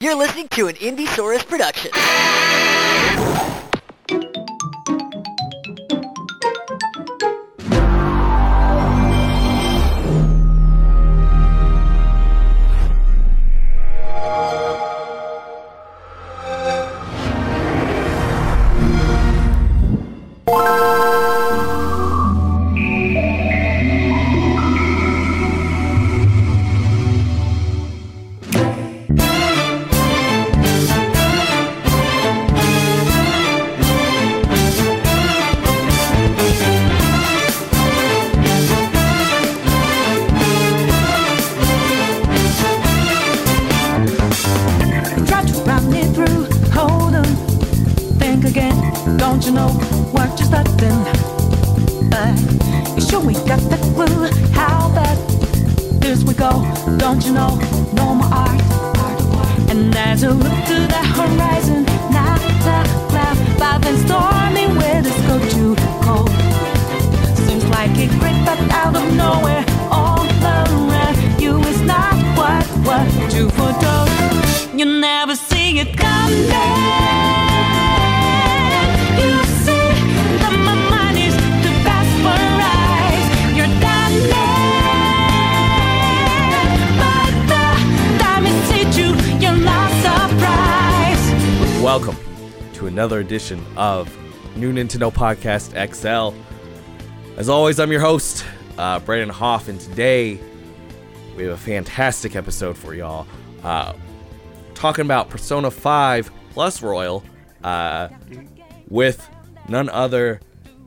You're listening to an Indiesaurus production. Edition of New Nintendo Podcast XL. As always, I'm your host, uh, Brandon Hoff, and today we have a fantastic episode for y'all. Uh, talking about Persona 5 Plus Royal uh, with none other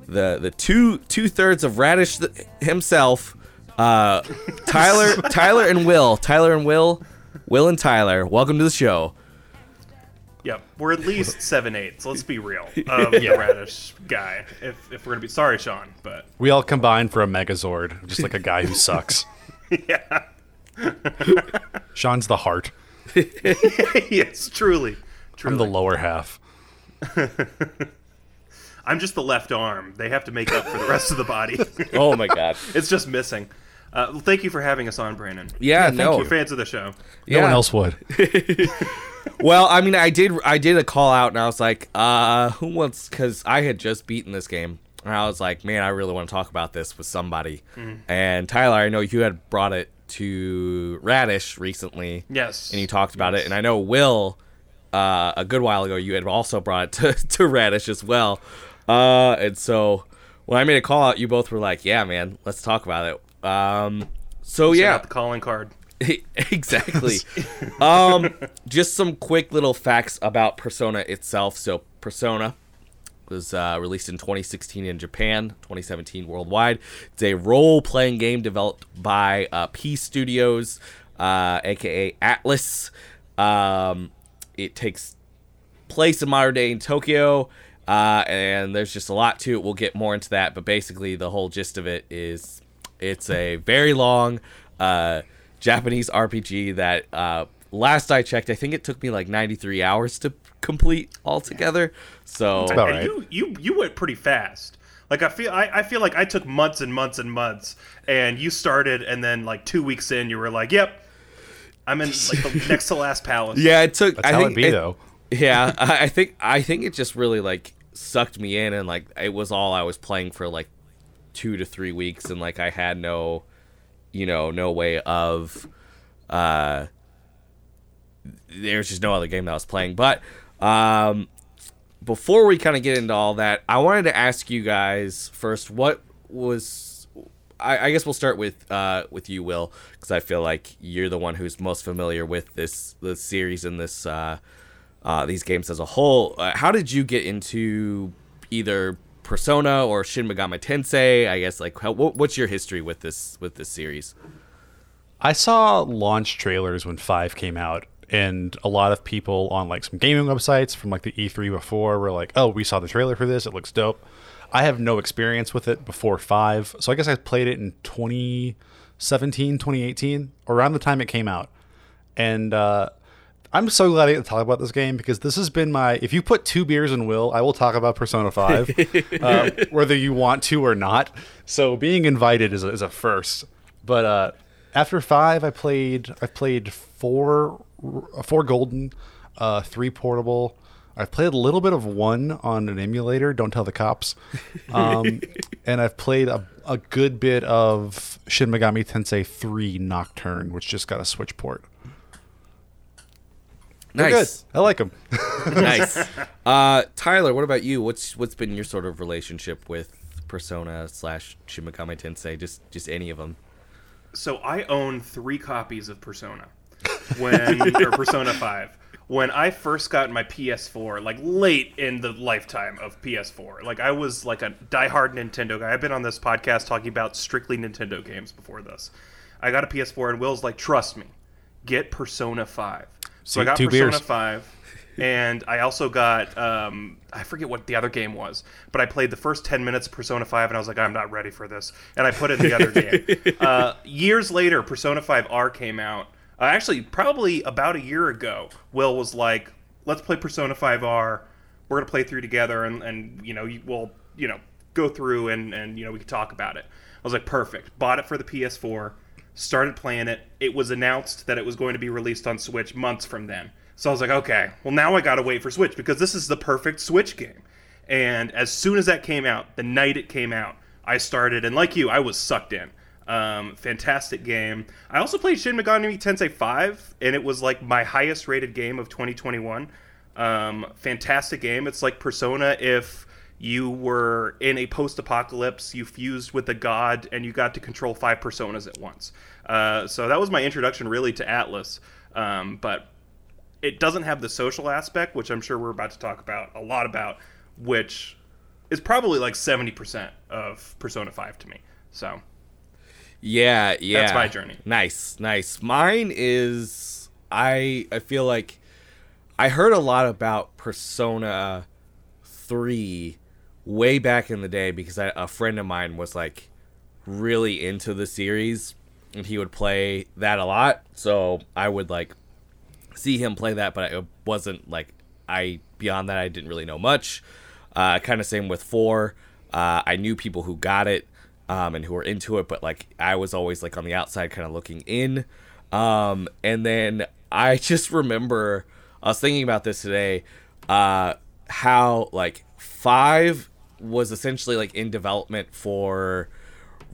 the the two two thirds of Radish th- himself, uh, Tyler Tyler and Will Tyler and Will Will and Tyler. Welcome to the show. Yep, we're at least seven eighths. Let's be real. Of the radish guy. If, if we're gonna be sorry, Sean, but We all combine for a Megazord, just like a guy who sucks. yeah, Sean's the heart. yes, truly, I'm the lower half. I'm just the left arm. They have to make up for the rest of the body. Oh my god. it's just missing. Uh, well, thank you for having us on, Brandon. Yeah, no. We're fans of the show. No one else would. Well, I mean, I did I did a call out and I was like, uh, who wants cuz I had just beaten this game. And I was like, man, I really want to talk about this with somebody. And Tyler, I know you had brought it to Radish recently. Yes. And you talked about it and I know Will uh, a good while ago you had also brought it to, to Radish as well. Uh, and so when I made a call out, you both were like, "Yeah, man, let's talk about it." Um, so yeah, the calling card. exactly. um, just some quick little facts about Persona itself. So, Persona was uh, released in 2016 in Japan, 2017 worldwide. It's a role-playing game developed by uh, P Studios, uh, aka Atlus. Um, it takes place in modern day in Tokyo, uh, and there's just a lot to it. We'll get more into that, but basically, the whole gist of it is it's a very long uh, Japanese RPG that uh, last I checked, I think it took me like 93 hours to complete altogether. So about and right. you you you went pretty fast. Like I feel I, I feel like I took months and months and months, and you started, and then like two weeks in, you were like, "Yep, I'm in like the next to last palace." yeah, it took. That's I how think it be, though. yeah, I I think I think it just really like sucked me in, and like it was all I was playing for like two to three weeks, and like I had no, you know, no way of, uh, there's just no other game that I was playing. But um, before we kind of get into all that, I wanted to ask you guys first what was. I, guess we'll start with uh, with you, Will, because I feel like you're the one who's most familiar with this the series and this uh, uh, these games as a whole. Uh, how did you get into either Persona or Shin Megami Tensei? I guess like how, what, what's your history with this with this series? I saw launch trailers when 5 came out, and a lot of people on like some gaming websites from like the E3 before were like, oh, we saw the trailer for this. It looks dope. I have no experience with it before 5. So I guess I played it in 2017, 2018, around the time it came out. And uh, I'm so glad I get to talk about this game because this has been my. If you put two beers in Will, I will talk about Persona 5, uh, whether you want to or not. So being invited is a, is a first. But uh, after five, I played—I've played four four golden, uh, three portable. I've played a little bit of one on an emulator. Don't tell the cops. Um, and I've played a, a good bit of Shin Megami Tensei 3 Nocturne, which just got a Switch port. They're Nice. good. I like them. nice. Uh, Tyler, what about you? What's what's been your sort of relationship with Persona slash Shin Megami Tensei? Just just any of them. So I own three copies of Persona when or Persona Five. When I first got my PS4, like late in the lifetime of PS4, like I was like a diehard Nintendo guy. I've been on this podcast talking about strictly Nintendo games before this. I got a PS4, and Will's like, "Trust me, get Persona 5." So I got two Persona beers. 5, and I also got um, I forget what the other game was, but I played the first 10 minutes of Persona 5, and I was like, "I'm not ready for this," and I put in the other game. Uh, years later, Persona 5 R came out. Uh, actually, probably about a year ago, Will was like, "Let's play Persona 5 R. We're gonna play through together, and, and you know, we'll you know go through and and you know we can talk about it." I was like, "Perfect." Bought it for the PS4 started playing it. It was announced that it was going to be released on Switch months from then. So I was like, okay, well now I got to wait for Switch because this is the perfect Switch game. And as soon as that came out, the night it came out, I started and like you, I was sucked in. Um, fantastic game. I also played Shin Megami Tensei 5 and it was like my highest rated game of 2021. Um, fantastic game. It's like Persona if you were in a post-apocalypse you fused with a god and you got to control five personas at once uh, so that was my introduction really to Atlus um, but it doesn't have the social aspect which i'm sure we're about to talk about a lot about which is probably like 70% of persona 5 to me so Yeah, yeah. That's my journey. Nice, nice. Mine is I I feel like I heard a lot about Persona 3 way back in the day because I, a friend of mine was like really into the series and he would play that a lot. So I would like see him play that, but it wasn't like I beyond that I didn't really know much. Uh, kind of same with four. Uh, I knew people who got it um, and who were into it, but like I was always like on the outside, kind of looking in. Um, and then I just remember I was thinking about this today. Uh, how like five was essentially like in development for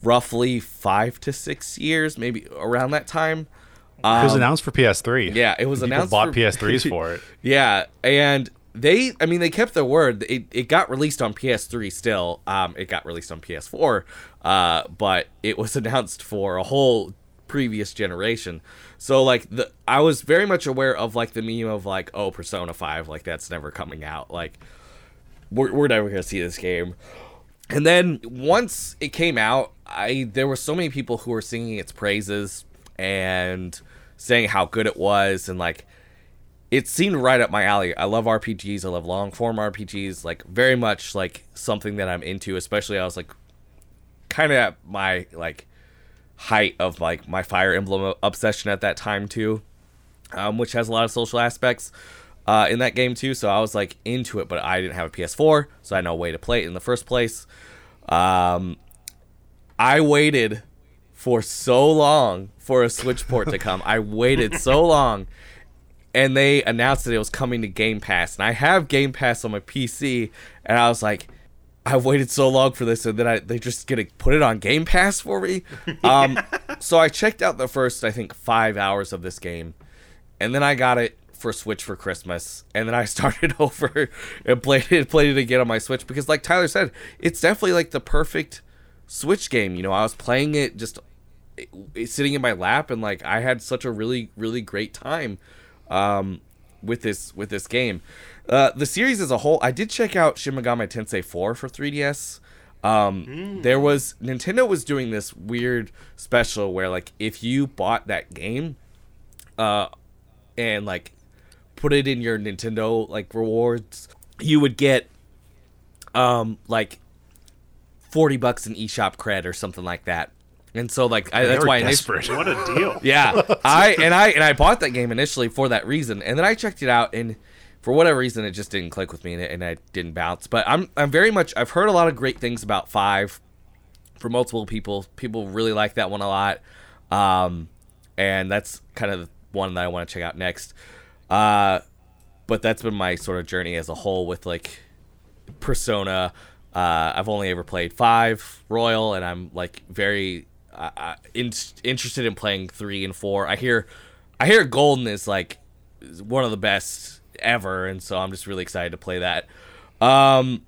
roughly five to six years, maybe around that time. it was announced for PS3. Um, Yeah, it was People announced. bought for- PS3s for it. Yeah, and they, I mean, they kept their word. It, it got released on PS3 still. Um, it got released on PS4, uh, but it was announced for a whole previous generation. So like the, I was very much aware of like the meme of like, oh, Persona Five, like that's never coming out. Like, we're we're never gonna see this game. And then once it came out, I there were so many people who were singing its praises and saying how good it was and like it seemed right up my alley. I love RPGs. I love long form RPGs. Like very much like something that I'm into. Especially I was like kind of at my like height of like my Fire Emblem obsession at that time too, um, which has a lot of social aspects uh, in that game too. So I was like into it, but I didn't have a PS4, so I had no way to play it in the first place. Um, I waited for so long for a Switch port to come. I waited so long and they announced that it was coming to Game Pass. And I have Game Pass on my PC, and I was like, I've waited so long for this, and then I they just gonna put it on Game Pass for me. Um, so I checked out the first, I think, five hours of this game, and then I got it for Switch for Christmas, and then I started over and played it, played it again on my Switch because, like Tyler said, it's definitely like the perfect Switch game. You know, I was playing it just sitting in my lap, and like I had such a really, really great time um, with this with this game. Uh, the series as a whole, I did check out Shin Megami Tensei 4 for 3DS. Um, There was Nintendo was doing this weird special where like if you bought that game, uh, and like put it in your Nintendo like rewards, you would get um like forty bucks in eShop cred or something like that. And so like I, that's why I desperate. what a deal yeah, I and I and I bought that game initially for that reason, and then I checked it out, and for whatever reason, it just didn't click with me, and, it, and I didn't bounce. But I'm I'm very much I've heard a lot of great things about Five for multiple people. People really like that one a lot, um, and that's kind of one that I want to check out next. Uh, but that's been my sort of journey as a whole with like Persona. Uh, I've only ever played five Royal, and I'm like very uh, uh, in- interested in playing three and four. I hear, I hear Golden is like one of the best ever, and so I'm just really excited to play that. Um,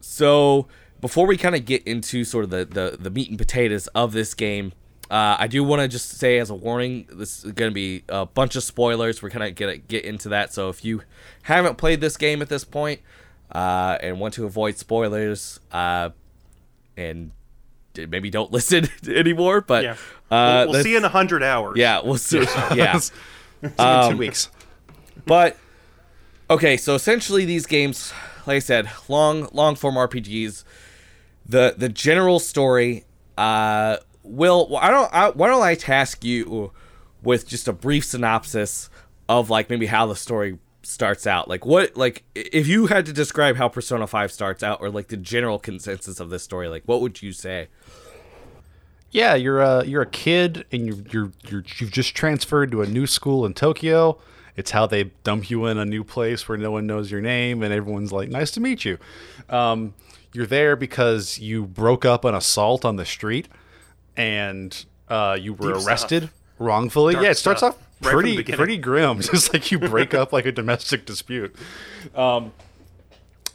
so before we kind of get into sort of the, the the meat and potatoes of this game, uh, I do want to just say as a warning, this is going to be a bunch of spoilers. We're gonna get get into that. So if you haven't played this game at this point uh, and want to avoid spoilers, uh, and maybe don't listen anymore, but Yeah. uh, we'll we'll see in a hundred hours. yeah, we'll see. yeah. In two weeks. But okay, so essentially these games, like I said, long long form RPGs. The the general story. Uh, will I don't. I, why don't I task you with just a brief synopsis of like maybe how the story starts out? Like what like if you had to describe how Persona Five starts out, or like the general consensus of this story, like what would you say? Yeah, you're a you're a kid, and you're you're, you're you've just transferred to a new school in Tokyo. It's how they dump you in a new place where no one knows your name, and everyone's like, "Nice to meet you." Um, you're there because you broke up an assault on the street, and uh, you were Deep stuff. arrested wrongfully. Dark yeah, it starts stuff. off Right pretty pretty grim, just like you break up like a domestic dispute. Um,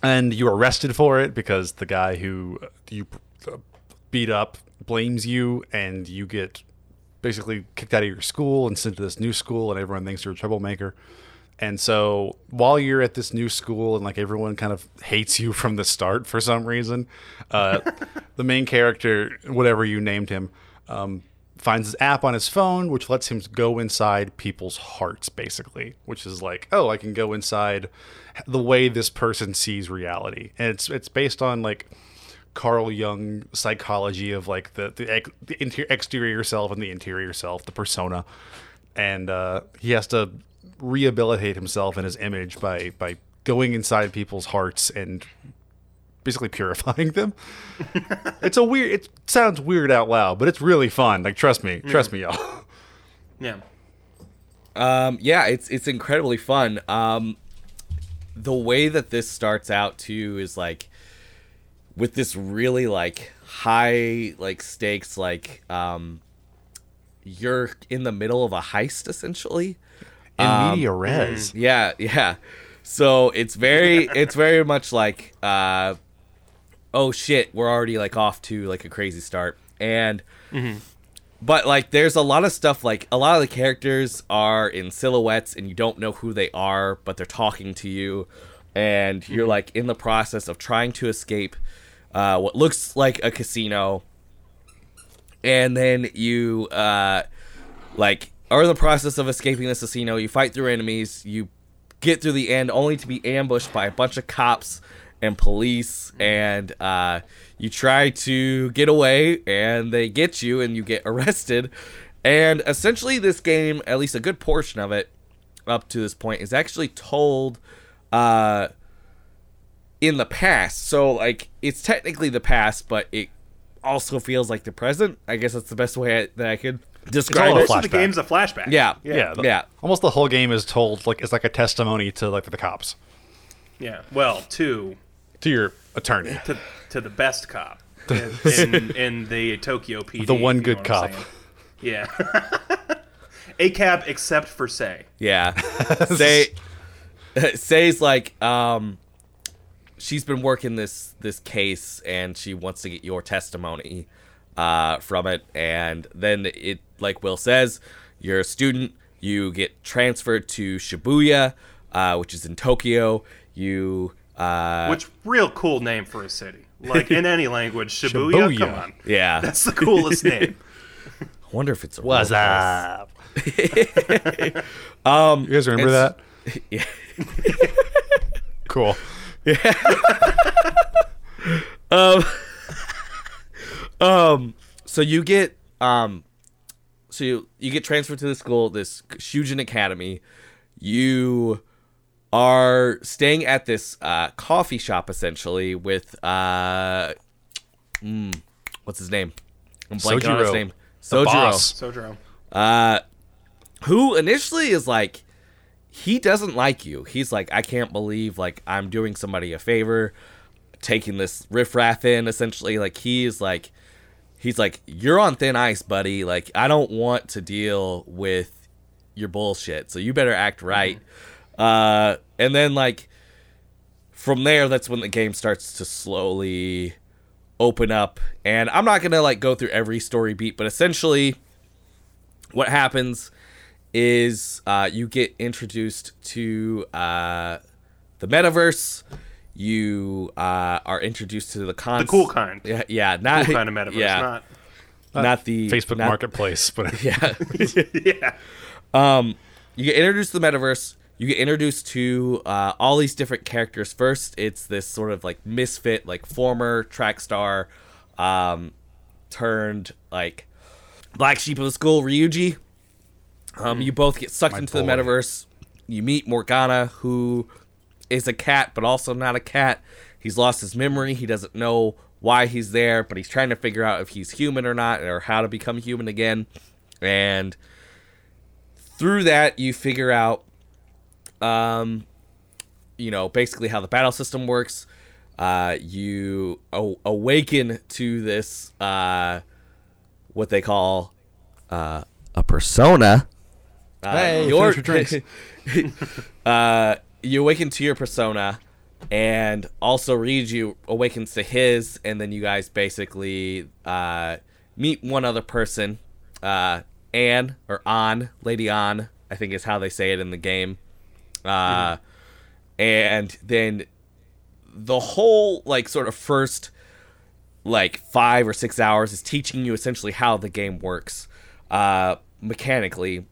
and you are arrested for it because the guy who you uh, beat up blames you, and you get basically kicked out of your school and sent to this new school, and everyone thinks you're a troublemaker. And so while you're at this new school and like everyone kind of hates you from the start for some reason, uh, the main character, whatever you named him, um, finds this app on his phone which lets him go inside people's hearts, basically. Which is like, oh, I can go inside the way this person sees reality, and it's it's based on like Carl Jung psychology of like the the, ex- the inter- exterior self and the interior self, the persona, and uh, he has to rehabilitate himself and his image by by going inside people's hearts and basically purifying them. it's a weird. It sounds weird out loud, but it's really fun. Like trust me, trust me, y'all. Yeah. Um, yeah, it's it's incredibly fun. Um, the way that this starts out too is like with this really like high like stakes like um you're in the middle of a heist essentially. In media res. Yeah, yeah. So it's very it's very much like uh oh shit, we're already like off to like a crazy start. And but like there's a lot of stuff like a lot of the characters are in silhouettes and you don't know who they are, but they're talking to you and you're like in the process of trying to escape uh what looks like a casino and then you uh like are in the process of escaping this casino you fight through enemies you get through the end only to be ambushed by a bunch of cops and police and uh you try to get away and they get you and you get arrested and essentially this game at least a good portion of it up to this point is actually told uh in the past. So like it's technically the past, but it also feels like the present. I guess that's the best way I, that I could describe all it. Most of the flashback. game's a flashback. Yeah, Yeah, the- yeah. Almost the whole game is told like it's like a testimony to like the cops, Yeah. Well, to to your attorney. to to the best cop in, in, in the Tokyo PD. The one good know what I'm cop. Yeah. A cab except for say. Yeah. Sae Sae's like um she's been working this this case and she wants to get your testimony uh from it and then it like Will says, you're a student, you get transferred to Shibuya, uh which is in Tokyo. You uh Which real cool name for a city. Like in any language, Shibuya. Shibuya. Come on. yeah. That's the coolest name. I wonder if it's a What's real place. up? um, you guys remember that? Yeah. Cool. Yeah. um. Um, so you get um, so you, you get transferred to the school, this Shujin Academy. You are staying at this uh, coffee shop essentially with uh, mm, what's his name? I'm blanking on his Sojiro. name. The Sojiro. boss. Sojiro. Uh, who initially is like he doesn't like you. He's like, I can't believe like I'm doing somebody a favor, taking this riffraff in. Essentially, like he is like, he's like, you're on thin ice, buddy. Like I don't want to deal with your bullshit. So you better act right. Uh, and then like from there, that's when the game starts to slowly open up. And I'm not gonna like go through every story beat, but essentially, what happens is uh, you get introduced to uh, the metaverse. You uh, are introduced to the con The cool kind. Yeah, yeah, not Cool kind of metaverse. Yeah, Not, not, the Facebook not- Marketplace, but Yeah, yeah. um, you get introduced to the metaverse. You get introduced to uh, all these different characters. First, it's this sort of like misfit, like former track star, um, turned like black sheep of the school, Ryuji. Um, you both get sucked My into the metaverse. You meet Morgana, who is a cat, but also not a cat. He's lost his memory. He doesn't know why he's there, but he's trying to figure out if he's human or not, or how to become human again. And through that, you figure out, um, you know, basically how the battle system works. Uh, you a- awaken to this, uh, what they call, uh, a persona. Uh, Hey, your- your uh, you awaken to your persona, and also Ryuji awakens to his, and then you guys basically uh, meet one other person, uh, Ann or On, Lady On, I think is how they say it in the game, uh, and then the whole like sort of first like five or six hours is teaching you essentially how the game works uh, mechanically.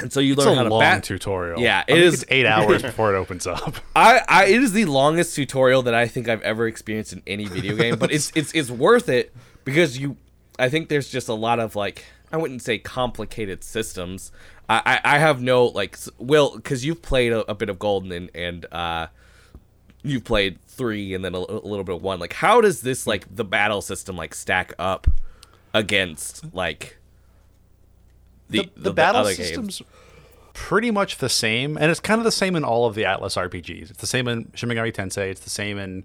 And so you learn a how to long bat- tutorial. Yeah, I think is- It's eight hours before it opens up. I, I it is the longest tutorial that I think I've ever experienced in any video game, but it's it's it's worth it because you I think there's just a lot of like I wouldn't say complicated systems. I I, I have no like Will because you've played a, a bit of Golden and and uh you've played three and then a, a little bit of one. Like how does this like the battle system like stack up against like the, the, battle other games? system's pretty much the same, and it's kind of the same in all of the Atlus RPGs. It's the same in Shin Megami Tensei. It's the same in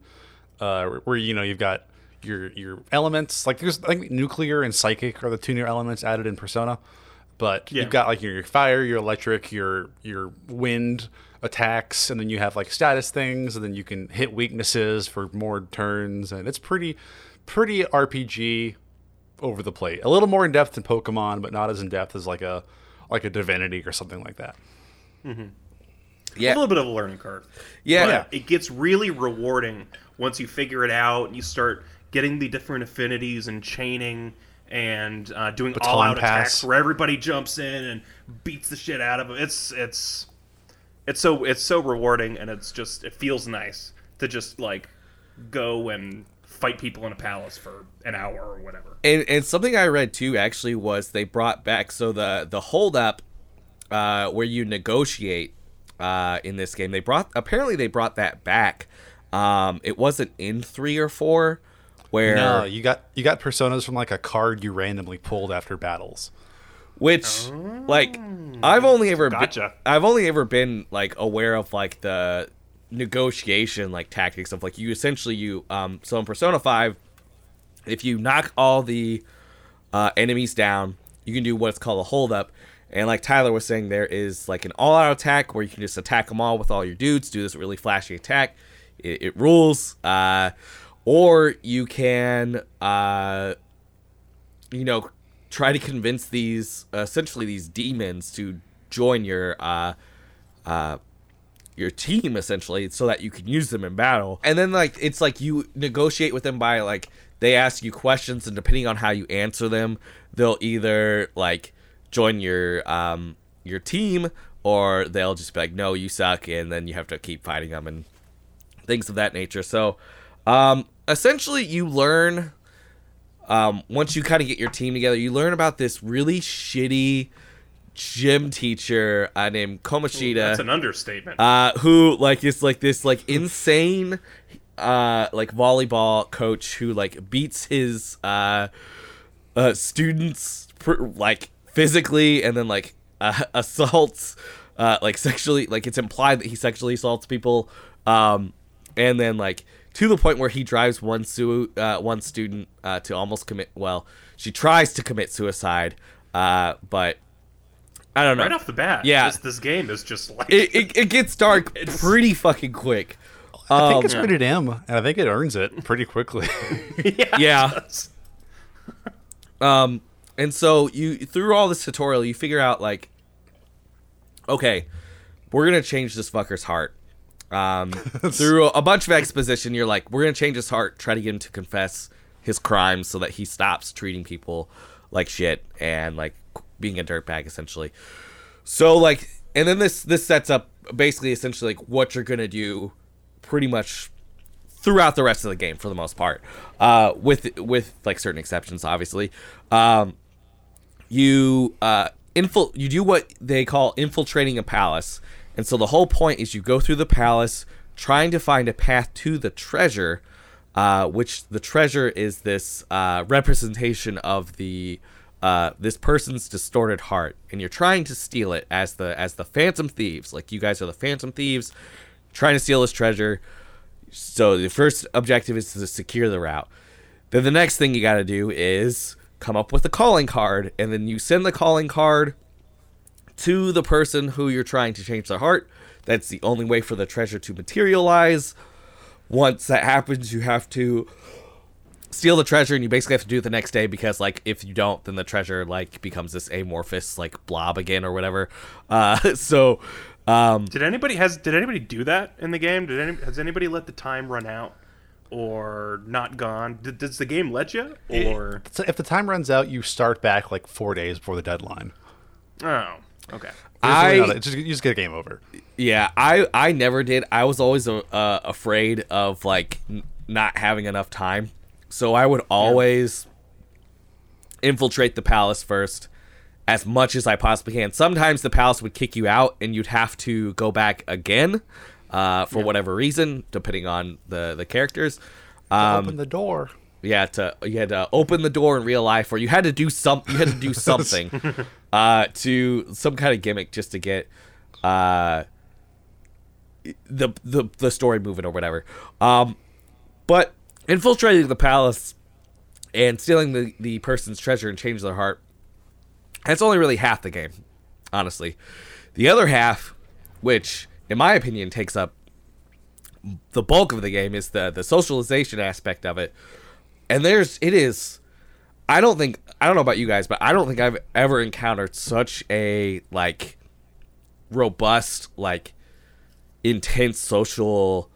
uh, where you know you've got your your elements. Like there's I think nuclear and psychic are the two new elements added in Persona, but Yeah. you've got like your, your fire, your electric, your your wind attacks, and then you have like status things, and then you can hit weaknesses for more turns, and it's pretty pretty RPG over the plate. A little more in depth than Pokemon, but not as in depth as like a like a Divinity or something like that. Yeah. A little bit of a learning curve. Yeah. But Yeah. It gets really rewarding once you figure it out and you start getting the different affinities and chaining and uh, doing Baton all out pass. attacks where everybody jumps in and beats the shit out of them. It's it's it's so it's so rewarding and it's just it feels nice to just like go and fight people in a palace for an hour or whatever. and, and something I read too actually was they brought back so the the hold up uh, where you negotiate uh, in this game they brought apparently they brought that back. Um, it wasn't in three or four where No, you got you got personas from like a card you randomly pulled after battles. which like I've only ever been- Gotcha. I've only ever been like aware of like the negotiation like tactics of like you essentially you um so in Persona 5 if you knock all the uh, enemies down you can do what's called a hold up and like Tyler was saying there is like an all out attack where you can just attack them all with all your dudes do this really flashy attack. It, it rules uh or you can uh you know, try to convince these uh, essentially these demons to join your uh, uh, your team essentially, so that you can use them in battle. And then like it's like you negotiate with them by like they ask you questions, and depending on how you answer them, they'll either like join your um your team or they'll just be like, no, you suck, and then you have to keep fighting them and things of that nature. So, um, essentially, you learn um, once you kind of get your team together, you learn about this really shitty gym teacher uh, named Kamoshida, That's an understatement. uh, who like is like this like insane uh, like volleyball coach who like beats his uh, uh, students pr- like physically and then like uh, assaults, uh, like sexually, like it's implied that he sexually assaults people, um, and then like to the point where he drives one su- uh, one student uh, to almost commit. Well, she tries to commit suicide, uh, but I don't know. Right off the bat, Yeah. this, this game is just like it, it, it gets dark It's- pretty fucking quick. I think Um, it's rated M, and I think it earns it pretty quickly. Yeah. Um, and so you through all this tutorial, you figure out like, okay, we're gonna change this fucker's heart. Um, through a bunch of exposition, you're like, we're gonna change his heart, try to get him to confess his crimes so that he stops treating people like shit and like being a dirtbag, essentially. So like, and then this this sets up basically essentially like what you're gonna do, pretty much throughout the rest of the game for the most part, uh, with with like certain exceptions, obviously. Um, you uh, infil- you do what they call infiltrating a palace, and so the whole point is you go through the palace trying to find a path to the treasure, uh, which the treasure is this uh, representation of the uh, this person's distorted heart, and you're trying to steal it as the as the phantom thieves. Like you guys are the phantom thieves, trying to steal this treasure. So the first objective is to secure the route. Then the next thing you got to do is come up with a calling card, and then you send the calling card to the person who you're trying to change their heart. That's the only way for the treasure to materialize. Once that happens, you have to steal the treasure, and you basically have to do it the next day because, like, if you don't, then the treasure like becomes this amorphous like blob again or whatever. Uh, so, um, Did anybody has did anybody do that in the game? Did any has anybody let the time run out or not gone? Did, does the game let you or so if the time runs out, you start back like four days before the deadline. oh okay There's really I- just, you just get a game over. Yeah, I I never did. I was always uh, uh, afraid of like n- not having enough time, so I would always infiltrate the palace first as much as I possibly can. Sometimes the palace would kick you out, and you'd have to go back again uh, for whatever reason, depending on the the characters. Um, Open the door. yeah, to you had to open the door in real life, or you had to do some, you had to do something, uh, to some kind of gimmick just to get, uh, the the the story moving or whatever. Um, but infiltrating the palace and stealing the the person's treasure and change their heart, that's only really half the game, honestly. The other half, which in my opinion takes up the bulk of the game is the the socialization aspect of it. And there's it is I don't think I don't know about you guys, but I don't think I've ever encountered such a like robust like intense social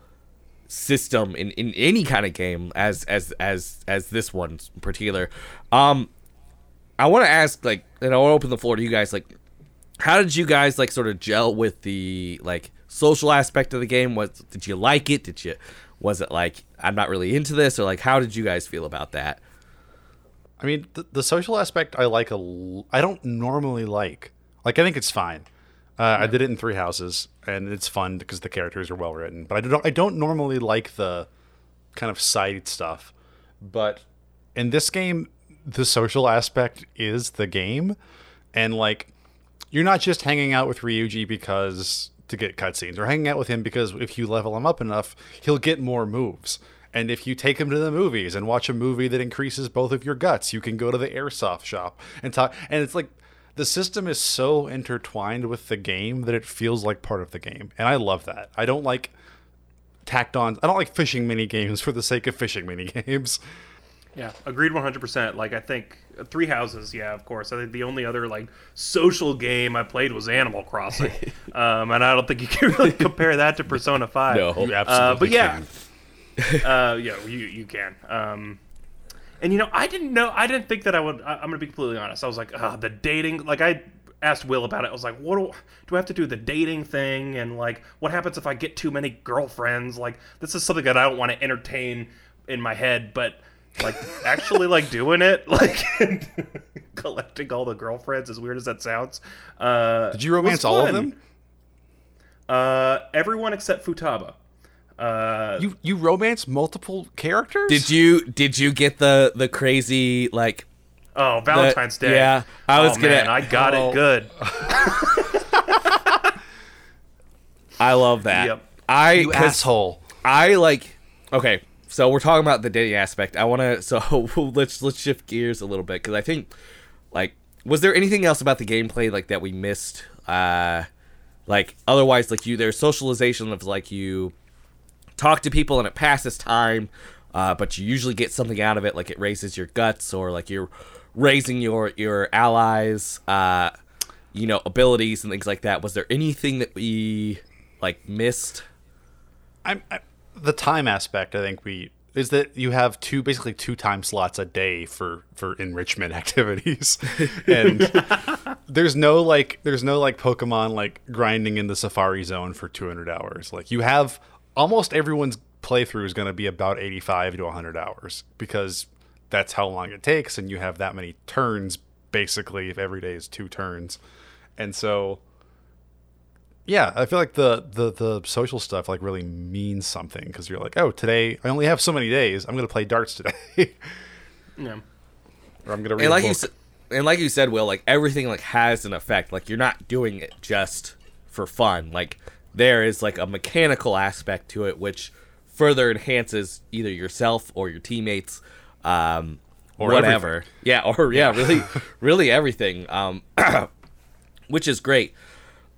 system in, in any kind of game as as as as this one in particular. Um I want to ask like and I want to open the floor to you guys like how did you guys like sort of gel with the like social aspect of the game was did you like it did you was it like i'm not really into this or like how did you guys feel about that I mean, the, the social aspect I like a. L- I don't normally like. Like, I think it's fine. Uh, I did it in Three Houses, and it's fun because the characters are well written. But I don't. I don't normally like the kind of side stuff. But in this game, the social aspect is the game, and like, you're not just hanging out with Ryuji because to get cutscenes, or hanging out with him because if you level him up enough, he'll get more moves. And if you take him to the movies and watch a movie that increases both of your guts, you can go to the airsoft shop and talk. And it's like the system is so intertwined with the game that it feels like part of the game. And I love that. I don't like tacked on. I don't like fishing mini games for the sake of fishing mini games. Yeah, agreed 100%. Like I think uh, Three Houses, yeah, of course. I think the only other like social game I played was Animal Crossing. um, and I don't think you can really compare that to Persona 5. No. You absolutely Uh, but yeah. can. uh, yeah, you you can. Um, and you know, I didn't know. I didn't think that I would. I, I'm gonna be completely honest. I was like, uh, the dating. Like I asked Will about it. I was like, what do, do I have to do the dating thing? And like, what happens if I get too many girlfriends? Like, this is something that I don't want to entertain in my head, but like actually like doing it, like collecting all the girlfriends, as weird as that sounds. Uh, Did you romance all of them? Uh, everyone except Futaba. Uh, You you romance multiple characters? did you did you get the the crazy like Oh, Valentine's Day. yeah, I was oh, gonna- Man, I got oh. it good. I love that. Yep. I You 'cause asshole. I like. Okay, so we're talking about the dating aspect. I want to. So let's let's shift gears a little bit because I think, like, was there anything else about the gameplay like that we missed? Uh, like otherwise, like you, there's socialization of like you talk to people and it passes time, uh, but you usually get something out of it, like it raises your guts or like you're raising your your allies, uh, you know, abilities and things like that. Was there anything that we like missed? I'm, I, the time aspect. I think we is that you have two basically two time slots a day for for enrichment activities, and there's no like there's no like Pokemon like grinding in the Safari Zone for 200 hours. Like you have almost everyone's playthrough is going to be about 85 to 100 hours because that's how long it takes, and you have that many turns basically if every day is two turns, and so yeah, I feel like the the the social stuff like really means something because you're like, oh, today I only have so many days. I'm gonna play darts today, Yeah. or I'm gonna read and a like you book. and like you said, Will, like everything like has an effect. Like you're not doing it just for fun. Like there is like a mechanical aspect to it, which further enhances either yourself or your teammates, um, or Or whatever. Yeah, or yeah, really, really everything. Um, which is great.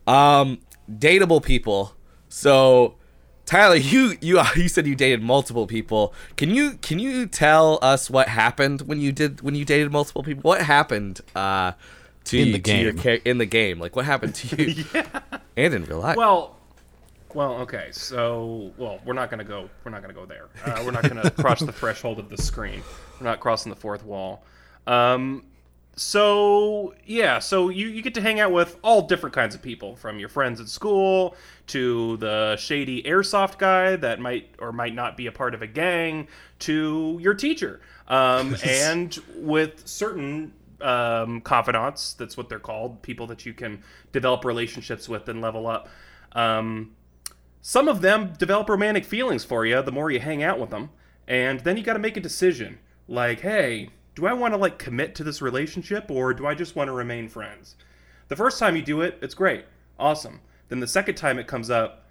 Um, dateable people. So, Tyler, you you you said you dated multiple people. Can you can you tell us what happened when you did when you dated multiple people? What happened uh, to In you, the to your game. in the game? Like what happened to you? yeah. And in real life. Well, well, okay. So, well, we're not gonna go. We're not gonna go there. Uh, we're not gonna cross the threshold of the screen. We're not crossing the fourth wall. Um, so yeah, so you, you get to hang out with all different kinds of people, from your friends at school to the shady airsoft guy that might or might not be a part of a gang to your teacher. Um, and with certain um, confidants, that's what they're called, people that you can develop relationships with and level up. Um, some of them develop romantic feelings for you the more you hang out with them and then you got to make a decision. Like hey do i want to like commit to this relationship or do i just want to remain friends? The first time you do it it's great. Awesome. Then the second time it comes up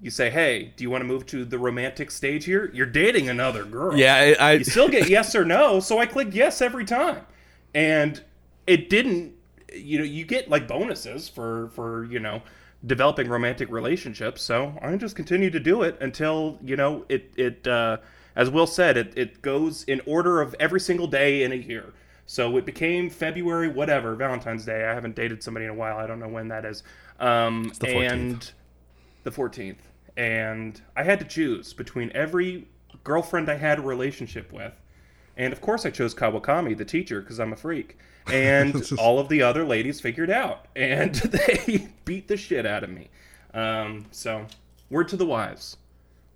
you say hey do you want to move to the romantic stage here? You're dating another girl. Yeah, I, I you still get yes or no so i click yes every time. And it didn't you know you get like bonuses for for you know developing romantic relationships so i just continue to do it until you know it it uh as will said it, it goes in order of every single day in a year. So it became february whatever valentine's day. I haven't dated somebody in a while. I don't know when that is. Um the 14th. and the 14th and i had to choose between every girlfriend i had a relationship with. And of course i chose kawakami the teacher because i'm a freak and all of the other ladies figured out and they beat the shit out of me um, so word to the wise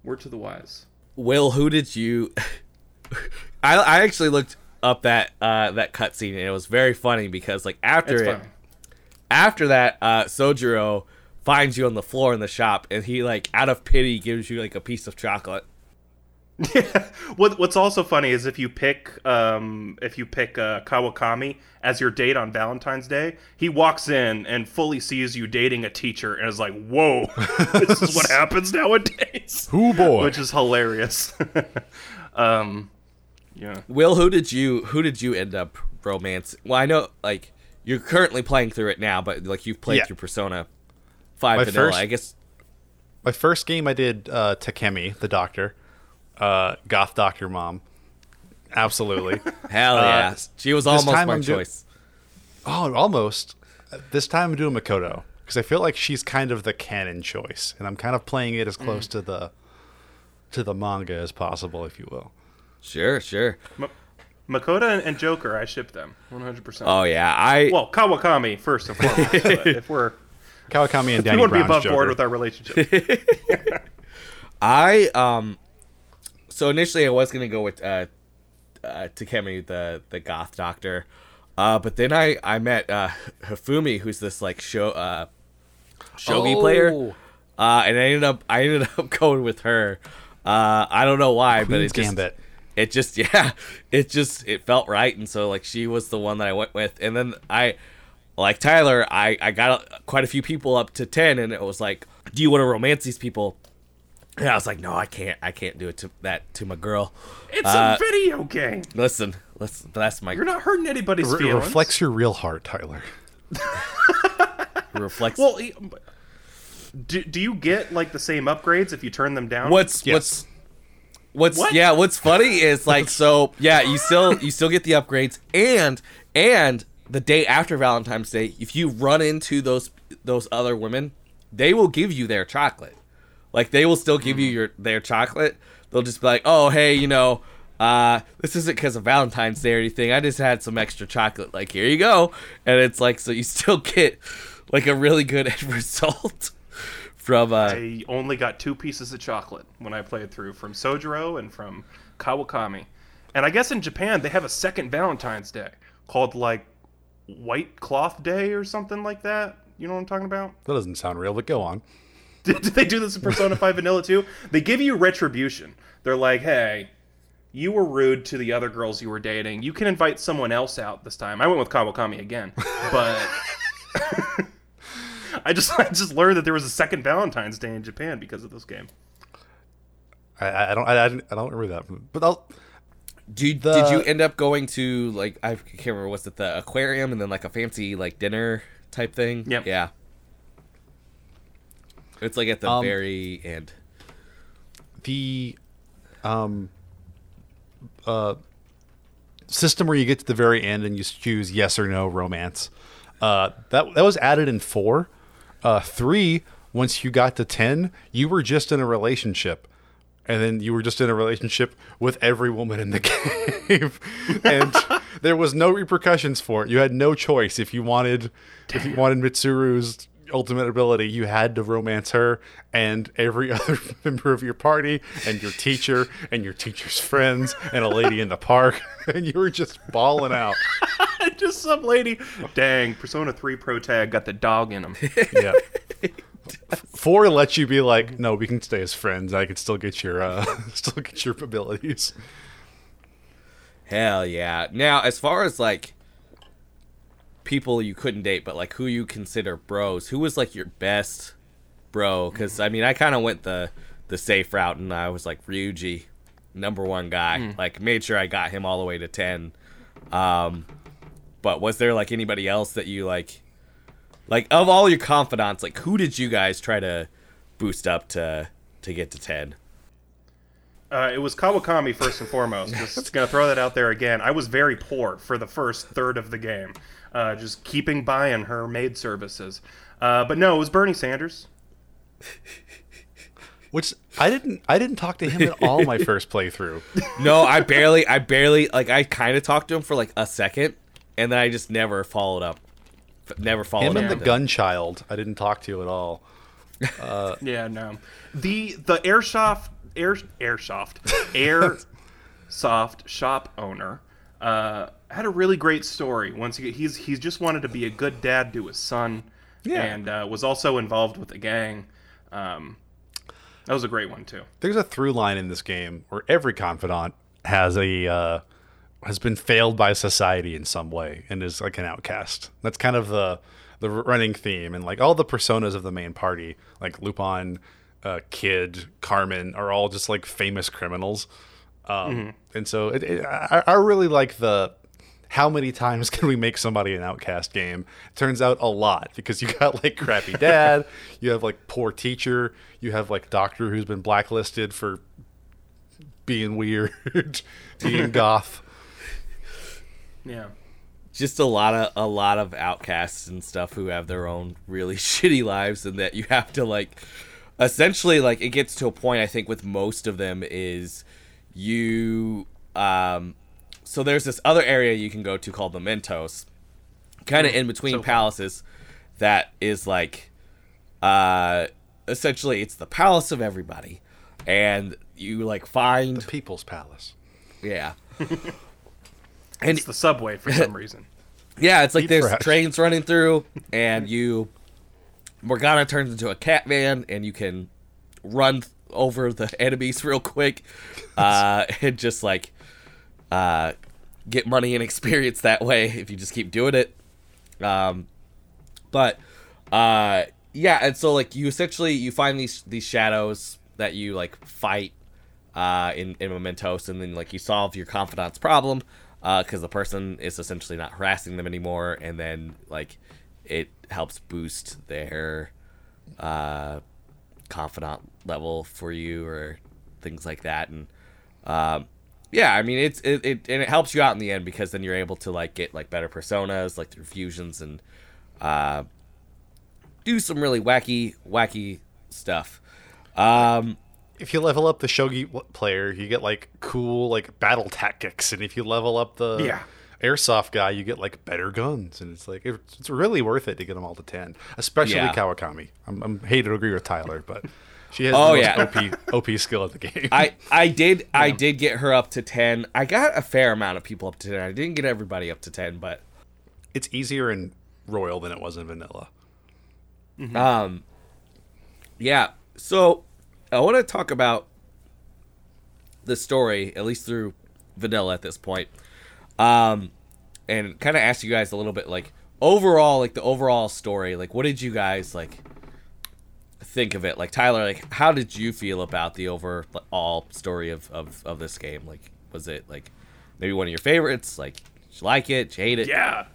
word to the wise Will, who did you? I I actually looked up that uh, that cutscene and it was very funny because like after it's it, funny after that, uh, Sojiro finds you on the floor in the shop, and he like out of pity gives you like a piece of chocolate. what, what's also funny is if you pick um, if you pick uh, Kawakami as your date on Valentine's Day, he walks in and fully sees you dating a teacher and is like, "Whoa, this is what happens nowadays." Who boy? Which is hilarious. um, yeah. Will, who did you who did you end up romance? Well, I know like you're currently playing through it now, but like you've played Yeah. through Persona Five My Vanilla. first- I guess My first game, I did uh, Takemi, the doctor, uh, goth doctor mom. Absolutely. hell yeah, she was almost time my I'm do- choice. oh, almost. This time I'm doing Makoto because I feel like she's kind of the canon choice, and I'm kind of playing it as close to the to the manga as possible, if you will. Sure, sure. M- Makoto and, and Joker, I ship them 100%. Oh yeah, I well, Kawakami first and foremost. if we're Kawakami and we Danny want to be above Joker. board with our relationship. I um so initially I was gonna go with uh, uh Takemi the the goth doctor. Uh but then I I met uh Hifumi who's this like show uh shogi player. Oh. Uh and I ended up I ended up going with her. Uh I don't know why, but Queen's it just Gambit. it just yeah, it just it felt right, and so like she was the one that I went with, and then I like Tyler, I I got quite a few people up to ten, and it was like, do you want to romance these people? And I was like, no, I can't, I can't do it to that to my girl. It's Uh, a video game. Listen, listen, that's my You're not hurting anybody's Re- feelings. reflects your real heart, Tyler. reflects. Well, e- do, do you get like the same upgrades if you turn them down? what's Yes. what's what's What? yeah what's funny is like so yeah you still you still get the upgrades and and the day after valentine's day if you run into those those other women they will give you their chocolate like they will still give you your their chocolate they'll just be like oh hey you know uh this isn't because of valentine's day or anything i just had some extra chocolate like here you go and it's like so you still get like a really good end result from uh I only got two pieces of chocolate when I played through from Sojiro and from Kawakami. And I guess in Japan they have a second Valentine's Day called like White Cloth Day or something like that. You know what I'm talking about? That doesn't sound real, but go on. Did, did they do this in Persona 5 Vanilla too? They give you retribution. They're like, hey, you were rude to the other girls you were dating. You can invite someone else out this time. I went with Kawakami again, but I just I just learned that there was a second Valentine's Day in Japan because of this game. I, I I don't I, I don't remember that, but I'll, Did, The- did you end up going to like I can't remember was it the aquarium and then like a fancy like dinner type thing? Yep. Yeah. It's like at the Um, very end. the um uh system where you get to the very end and you choose yes or no romance. Uh, that that was added in four. Uh, three, once you got to ten, you were just in a relationship, and then you were just in a relationship with every woman in the game, and there was no repercussions for it. You had no choice if you wanted if you wanted Mitsuru's ultimate ability, you had to romance her and every other member of your party and your teacher and your teacher's friends and a lady in the park, and you were just balling out. just some lady. Dang, Persona 3 Pro Tag got the dog in him. Yeah. Four lets you be like, no, we can stay as friends. I can still get your, uh, still get your abilities. Hell yeah. Now, as far as like people you couldn't date, but like who you consider bros, who was like your best bro? Because I mean, I kind of went the the safe route, and I was like Ryuji, number one guy. Like made sure I got him all the way to ten. Um, but was there like anybody else that you like? Like of all your confidants, like who did you guys try to boost up to to get to ten? Uh, it was Kawakami first and foremost. Just gonna throw that out there again. I was very poor for the first third of the game, uh, just keeping by on her maid services. Uh, but no, it was Bernie Sanders. Which I didn't, I didn't talk to him at all my first playthrough. No, I barely, I barely, like, I kind of talked to him for like a second, and then I just never followed up. Never followed Him up. and the with gun child, I didn't talk to you at all. Yeah, no. The the airsoft air airsoft airsoft shop owner uh, had a really great story. Once he, he's he's just wanted to be a good dad to his son, Yeah. and uh, was also involved with the gang. Um, that was a great one too. There's a through line in this game where every confidant has a uh, has been failed by society in some way and is like an outcast. That's kind of the the running theme, and like all the personas of the main party, like Lupin, uh, Kidd, Carmen, are all just like famous criminals. Um, And so it, it, I, I really like the how many times can we make somebody an outcast game? Turns out a lot because you got like crappy dad, you have like poor teacher, you have like doctor who's been blacklisted for being weird, being goth. Yeah. just a lot of a lot of outcasts and stuff who have their own really shitty lives, and that you have to like, essentially, like it gets to a point. I think with most of them is you um so there's this other area you can go to called the Mementos, kind of in between so palaces, that is like, uh, essentially it's the palace of everybody, and you like find People's Palace. yeah. and It's the subway for some reason. yeah, it's like Eat there's fresh. trains running through, and you Morgana turns into a cat man, and you can run over the enemies real quick, uh, and just like uh, get money and experience that way if you just keep doing it. Um, but uh, yeah, and so like you essentially you find these these shadows that you like fight uh, in in Mementos, and then like you solve your confidant's problem because the person is essentially not harassing them anymore, and then like it helps boost their uh, confidant level for you or things like that, and um, yeah, I mean it's it, it and it helps you out in the end because then you're able to like get like better personas like through fusions and uh, do some really wacky wacky stuff. Um, if you level up the shogi player, you get like cool like battle tactics, and if you level up the Yeah. Airsoft guy, you get like better guns, and it's like it's, it's really worth it to get them all to ten, especially Yeah. Kawakami. I'm, I'm hate to agree with Tyler, but she has Oh, the yeah. OP OP skill in the game. I I did I did get her up to ten. I got a fair amount of people up to ten. I didn't get everybody up to ten, but it's easier in Royal than it was in Vanilla. Um, yeah. So I want to talk about the story, at least through vanilla at this point, um, and kind of ask you guys a little bit, like overall, like the overall story. Like, what did you guys like think of it? Like Tyler, like how did you feel about the overall story of of of this game? Like, was it like maybe one of your favorites? Like, did you like it? Did you hate it? Yeah,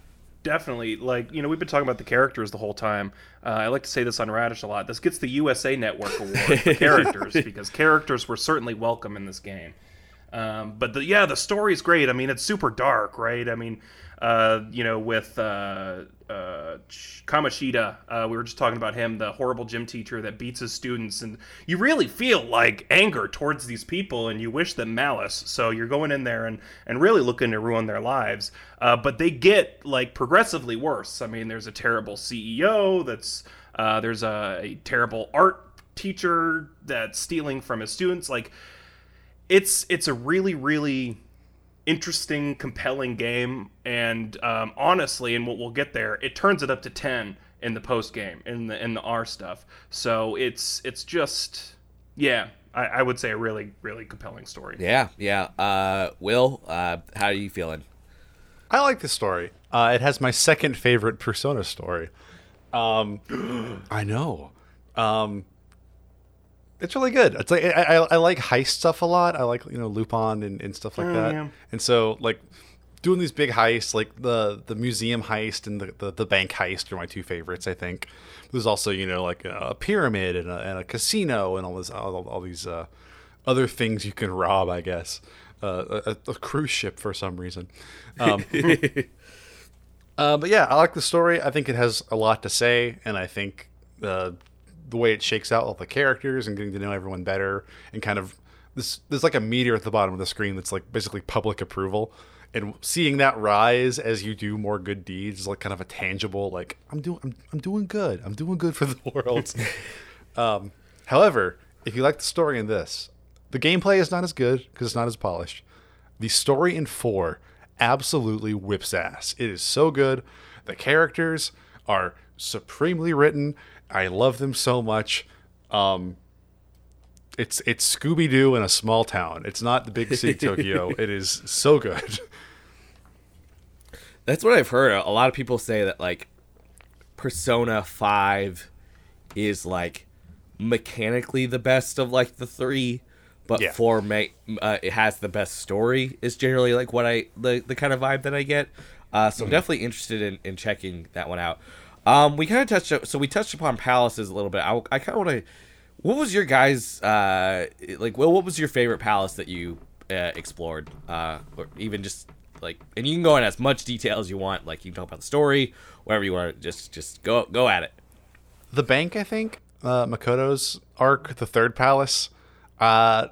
definitely. Like you know, we've been talking about the characters the whole time. Uh, I like to say this on Radish a lot. This gets the USA Network award for characters because characters were certainly welcome in this game. Um, but the, yeah, the story is great. I mean, it's super dark, right? I mean, uh, you know, with uh, uh, Kamoshida, uh, we were just talking about him, the horrible gym teacher that beats his students, and you really feel like anger towards these people, and you wish them malice. So you're going in there and and really looking to ruin their lives. Uh, but they get like progressively worse. I mean, there's a terrible CEO that's uh, there's a, a terrible art teacher that's stealing from his students, like it's it's a really really interesting compelling game and um, honestly and we'll, we'll get there it turns it up to 10 in the post game in the in the r stuff so it's it's just yeah I, I would say a really really compelling story Yeah, yeah. Uh, Will, uh, how are you feeling? I like this story. Uh, it has my second favorite Persona story. Um, I know. Um, it's really good. It's like I, I, I like heist stuff a lot. I like you know Lupin and, and stuff like that. yeah. And so like doing these big heists, like the the museum heist and the, the, the bank heist are my two favorites. I think there's also you know like a, a pyramid and a, and a casino and all this all, all these uh, other things you can rob. I guess uh, a, a cruise ship for some reason. Um, uh, but yeah, I like the story. I think it has a lot to say, and I think uh, the way it shakes out all the characters and getting to know everyone better, and kind of this there's like a meteor at the bottom of the screen that's like basically public approval, and seeing that rise as you do more good deeds is like kind of a tangible like I'm doing I'm, I'm doing good. I'm doing good for the world. um, however, if you like the story in this, the gameplay is not as good because it's not as polished. The story in four absolutely whips ass. It is so good. The characters are supremely written. I love them so much. Um, it's it's Scooby Doo in a small town. It's not the big city Tokyo. It is so good. That's what I've heard. A lot of people say that like Persona 5 is like mechanically the best of like the 3, but Yeah. 4 may, uh, it has the best story is generally like what I the the kind of vibe that I get. Uh, so I'm definitely interested in, in checking that one out. Um, we kind of touched up, so we touched upon palaces a little bit. I, I kind of want to what was your guys uh like well what was your favorite palace that you uh, explored uh or even just like and you can go in as much detail as you want like you can talk about the story whatever you want just just go go at it the bank, I think, uh, Makoto's arc, the third palace. Uh,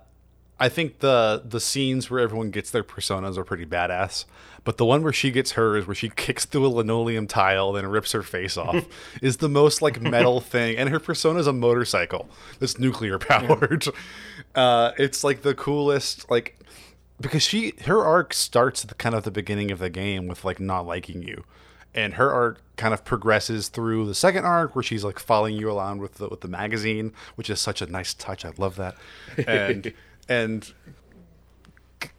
I think the the scenes where everyone gets their personas are pretty badass. But the one where she gets hers, where she kicks through a linoleum tile, then rips her face off, is the most like metal thing. And her persona is a motorcycle that's nuclear powered. Uh, it's like the coolest, like because she her arc starts at the kind of the beginning of the game with like not liking you, and her arc kind of progresses through the second arc where she's like following you around with the with the magazine, which is such a nice touch. I love that. And and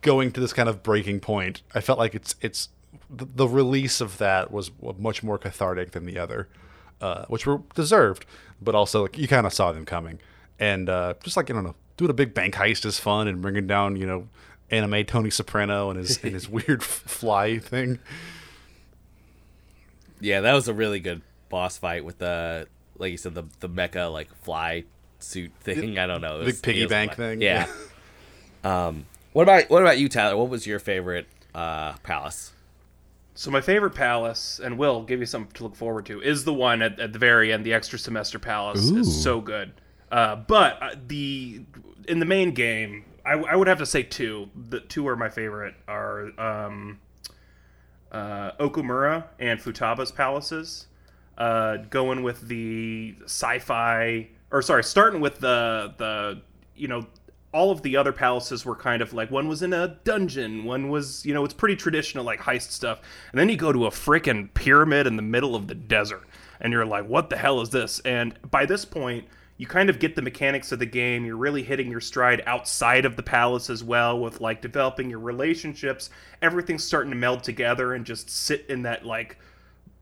going to this kind of breaking point, I felt like it's it's the, the release of that was much more cathartic than the other, uh, which were deserved, but also like you kind of saw them coming, and uh, just like I don't know, doing a big bank heist is fun, and bringing down you know anime Tony Soprano and his and his weird fly thing. Yeah, that was a really good boss fight with the like you said the the mecha like fly suit thing. I don't know. it Big piggy bank thing. Yeah. um, what about what about you, Tyler? What was your favorite uh, palace? So my favorite palace, and will give you something to look forward to, is the one at, at the very end. The extra semester palace is so good. Uh, but uh, the in the main game, I, I would have to say two. The two are my favorite are um, uh, Okumura and Futaba's palaces. Uh, going with the sci-fi, or sorry, starting with the the you know all of the other palaces were kind of like one was in a dungeon, one was you know it's pretty traditional like heist stuff, and then you go to a freaking pyramid in the middle of the desert, and you're like, what the hell is this? And by this point, you kind of get the mechanics of the game. You're really hitting your stride outside of the palace as well, with like developing your relationships. Everything's starting to meld together and just sit in that like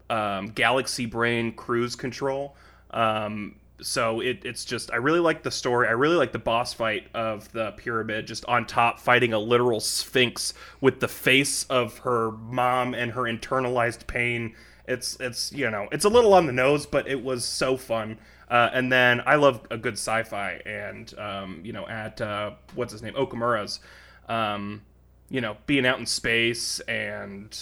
um, Galaxy Brain cruise control. Um, so it, it's just I really like the story. I really like the boss fight of the pyramid, just on top fighting a literal sphinx with the face of her mom and her internalized pain. It's it's you know it's a little on the nose, but it was so fun. Uh, and then I love a good sci-fi, and um, you know at uh, what's his name Okumura's, um, you know being out in space and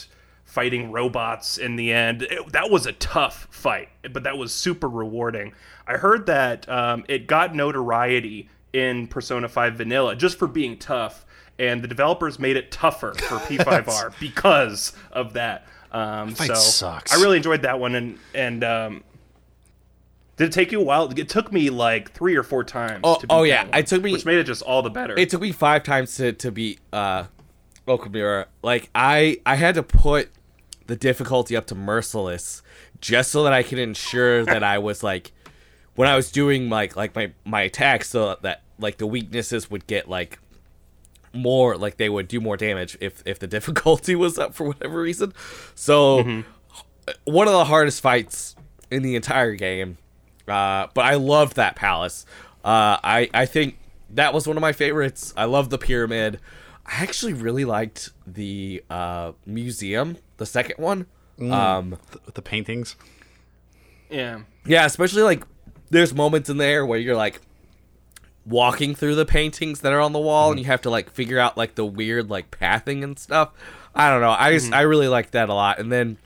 fighting robots in the end. It, that was a tough fight, but that was super rewarding. I heard that um, it got notoriety in Persona 5 Vanilla just for being tough, and the developers made it tougher for P5R because of that. Um, so sucks. I really enjoyed that one, and and um, did it take you a while? It took me like three or four times. Oh- to beat oh, yeah. one, It took me- which made it just all the better. It took me five times to to beat uh, Okumura. Like I I had to put the difficulty up to merciless just so that I could ensure that I was like when I was doing like like my my attacks so that like the weaknesses would get like more like they would do more damage if if the difficulty was up for whatever reason. So one of the hardest fights in the entire game. Uh, but I loved that palace. Uh, I I think that was one of my favorites. I love the pyramid. I actually really liked the uh, museum, the second one. Um, With the paintings. yeah. yeah, especially like there's moments in there where you're like walking through the paintings that are on the wall and you have to like figure out like the weird like pathing and stuff. I don't know. I just I really like that a lot. And then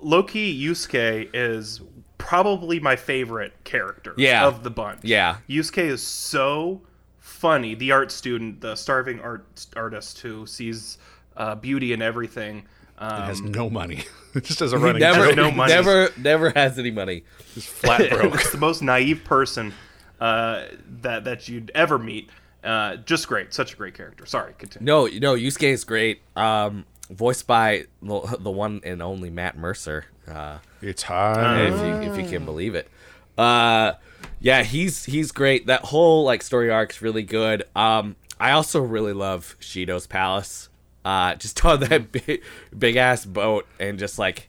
Loki Yusuke is probably my favorite character Yeah. of the bunch. Yeah. Yusuke is so funny. The art student, the starving art artist who sees uh, beauty in everything. Um, has no money. just as a he running never joke. no money. never never has any money. Just flat broke. it's the most naive person uh, that that you'd ever meet. Uh, just great, such a great character. Sorry, continue. No, no, Yusuke is great. Um, voiced by the, the one and only Matt Mercer. Uh, it's hard. if you if you can believe it. Uh, yeah, he's he's great. That whole like story arc's really good. Um, I also really love Shido's palace. Uh, just on that big big ass boat and just like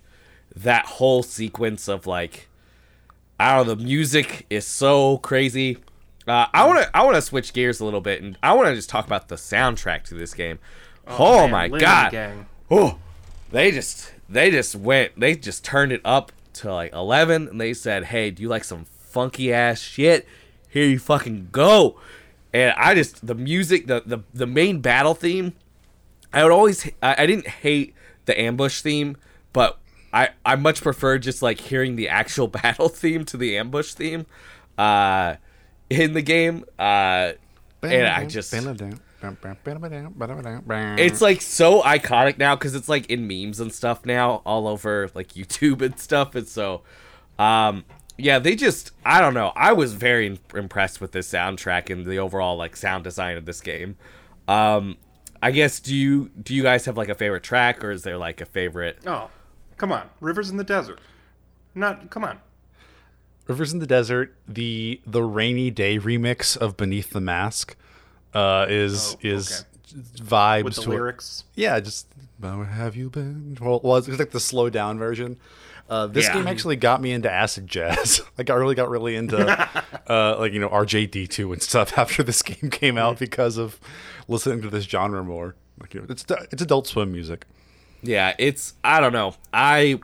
that whole sequence of like I don't know, the music is so crazy. Uh, I want to I want to switch gears a little bit and I want to just talk about the soundtrack to this game. Oh, man, my god. Gang. Oh, they just they just went they just turned it up to like 11 and they said, "Hey, do you like some funky ass shit? Here you fucking go." And I just the music, the the the main battle theme, I would always I, I didn't hate the ambush theme, but I I much prefer just like hearing the actual battle theme to the ambush theme uh in the game. Uh and I just it's like so iconic now because it's like in memes and stuff now all over like YouTube and stuff. And so, um, yeah, they just I don't know. I was very im- impressed with this soundtrack and the overall like sound design of this game. Um, I guess do you do you guys have like a favorite track or is there like a favorite? Oh, Come on, Rivers in the Desert. Not come on. Rivers in the Desert, the the rainy day remix of Beneath the Mask, uh, is Oh, is vibes With the to lyrics. Yeah, just where have you been? Well, it was it's like the slow down version. Uh, this Yeah. game actually got me into acid jazz. like I really got really into uh, like you know RJD two and stuff after this game came out because of listening to this genre more. Like you know, it's it's Adult Swim music. Yeah, it's I don't know. I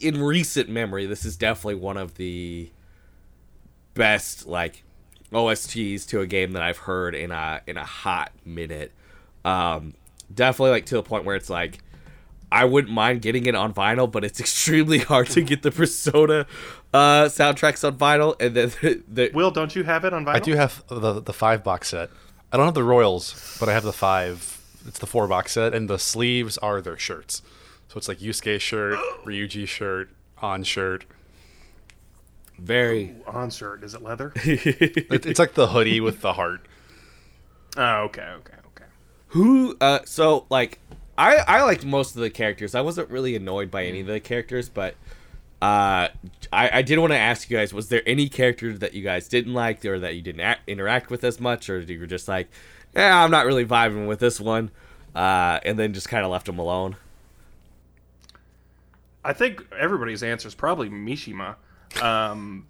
in recent memory, this is definitely one of the best like OSTs to a game that I've heard in a in a hot minute. Um, definitely like to the point where it's like I wouldn't mind getting it on vinyl, but it's extremely hard to get the Persona uh, soundtracks on vinyl. And then the, the Will, don't you have it on vinyl? I do have the the five box set. I don't have the Royals, but I have the five. It's the four box set, and the sleeves are their shirts. So it's like Yusuke shirt, Ryuji shirt, Ann shirt. very Ann shirt. Is it leather? It, it's like the hoodie with the heart. oh, okay, okay, okay. Who? Uh, so like, I I liked most of the characters. I wasn't really annoyed by any of the characters, but uh, I I did want to ask you guys: Was there any character that you guys didn't like, or that you didn't act, interact with as much, or you were just like, yeah, I'm not really vibing with this one, uh, and then just kind of left them alone? I think everybody's answer is probably Mishima. Um,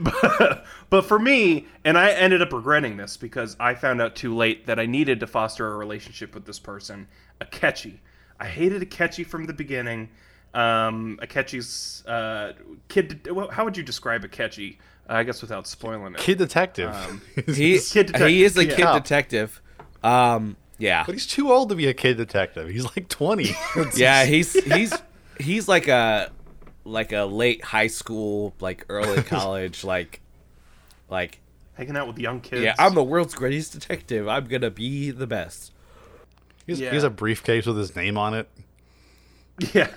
but, but for me, and I ended up regretting this because I found out too late that I needed to foster a relationship with this person, Akechi. I hated Akechi from the beginning. Um, Akechi's uh, kid. well, How would you describe Akechi? I guess without spoiling it. Kid detective. He Kid detective, he is a yeah. kid detective. Um, yeah, but he's too old to be a kid detective. He's like twenty. yeah, he's he's he's like a like a late high school, like early college, like like Hanging out with young kids. yeah, I'm the world's greatest detective. I'm gonna be the best. He's, Yeah. he has a briefcase with his name on it. Yeah,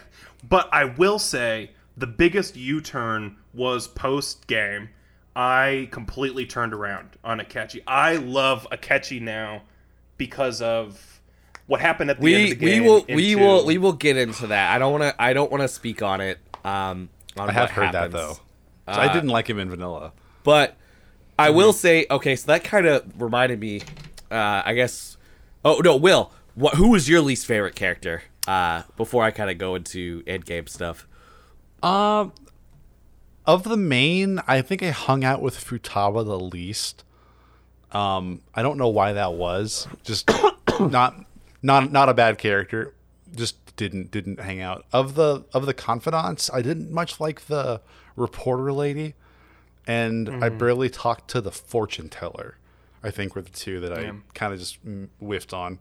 but I will say the biggest U-turn was post game. I completely turned around on Akechi. I love Akechi now because of what happened at the end We of the game. we game. will we will we will get into that. I don't want to I don't want to speak on it. Um, I have heard happens. that though. So I didn't like him in vanilla. But I will say, okay, so that kind of reminded me. Uh, I guess. Oh no, Will. What? Who was your least favorite character? Uh, before I kind of go into end game stuff. Um, of the main, I think I hung out with Futaba the least. Um, I don't know why that was. Just not not not a bad character. Just didn't didn't hang out. Of the of the confidants, I didn't much like the reporter lady, and I barely talked to the fortune teller. I think were the two that I kind of just mm, whiffed on.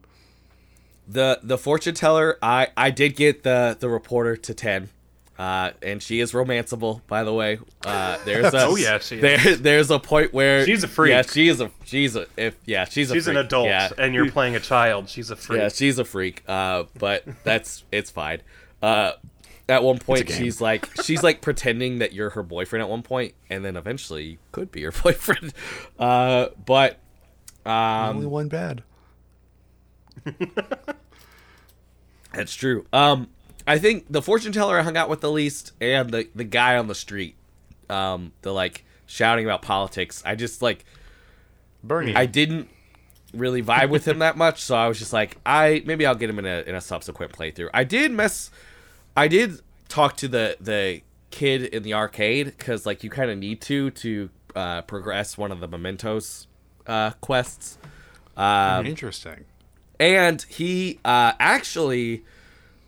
The the fortune teller. I I did get the the reporter to ten. Uh, and she is romanceable, by the way. Uh, there's a, Oh, yeah, she is. there, there's a point where She's a freak. Yeah, she is a she's a if yeah she's a She's an adult, Yeah. and you're playing a child. She's a freak. Yeah, she's a freak. Uh, but that's it's fine. Uh, at one point, she's like she's like pretending that you're her boyfriend at one point, and then eventually you could be your boyfriend. Uh, but um, Only one bad. that's true. Um, I think the fortune teller I hung out with the least, and the the guy on the street, um, the like shouting about politics. I just like Bernie. I didn't really vibe with him that much, so I was just like, I maybe I'll get him in a in a subsequent playthrough. I did mess, I did talk to the the kid in the arcade because like you kind of need to to uh, progress one of the mementos uh, quests, um, Interesting. and he uh, actually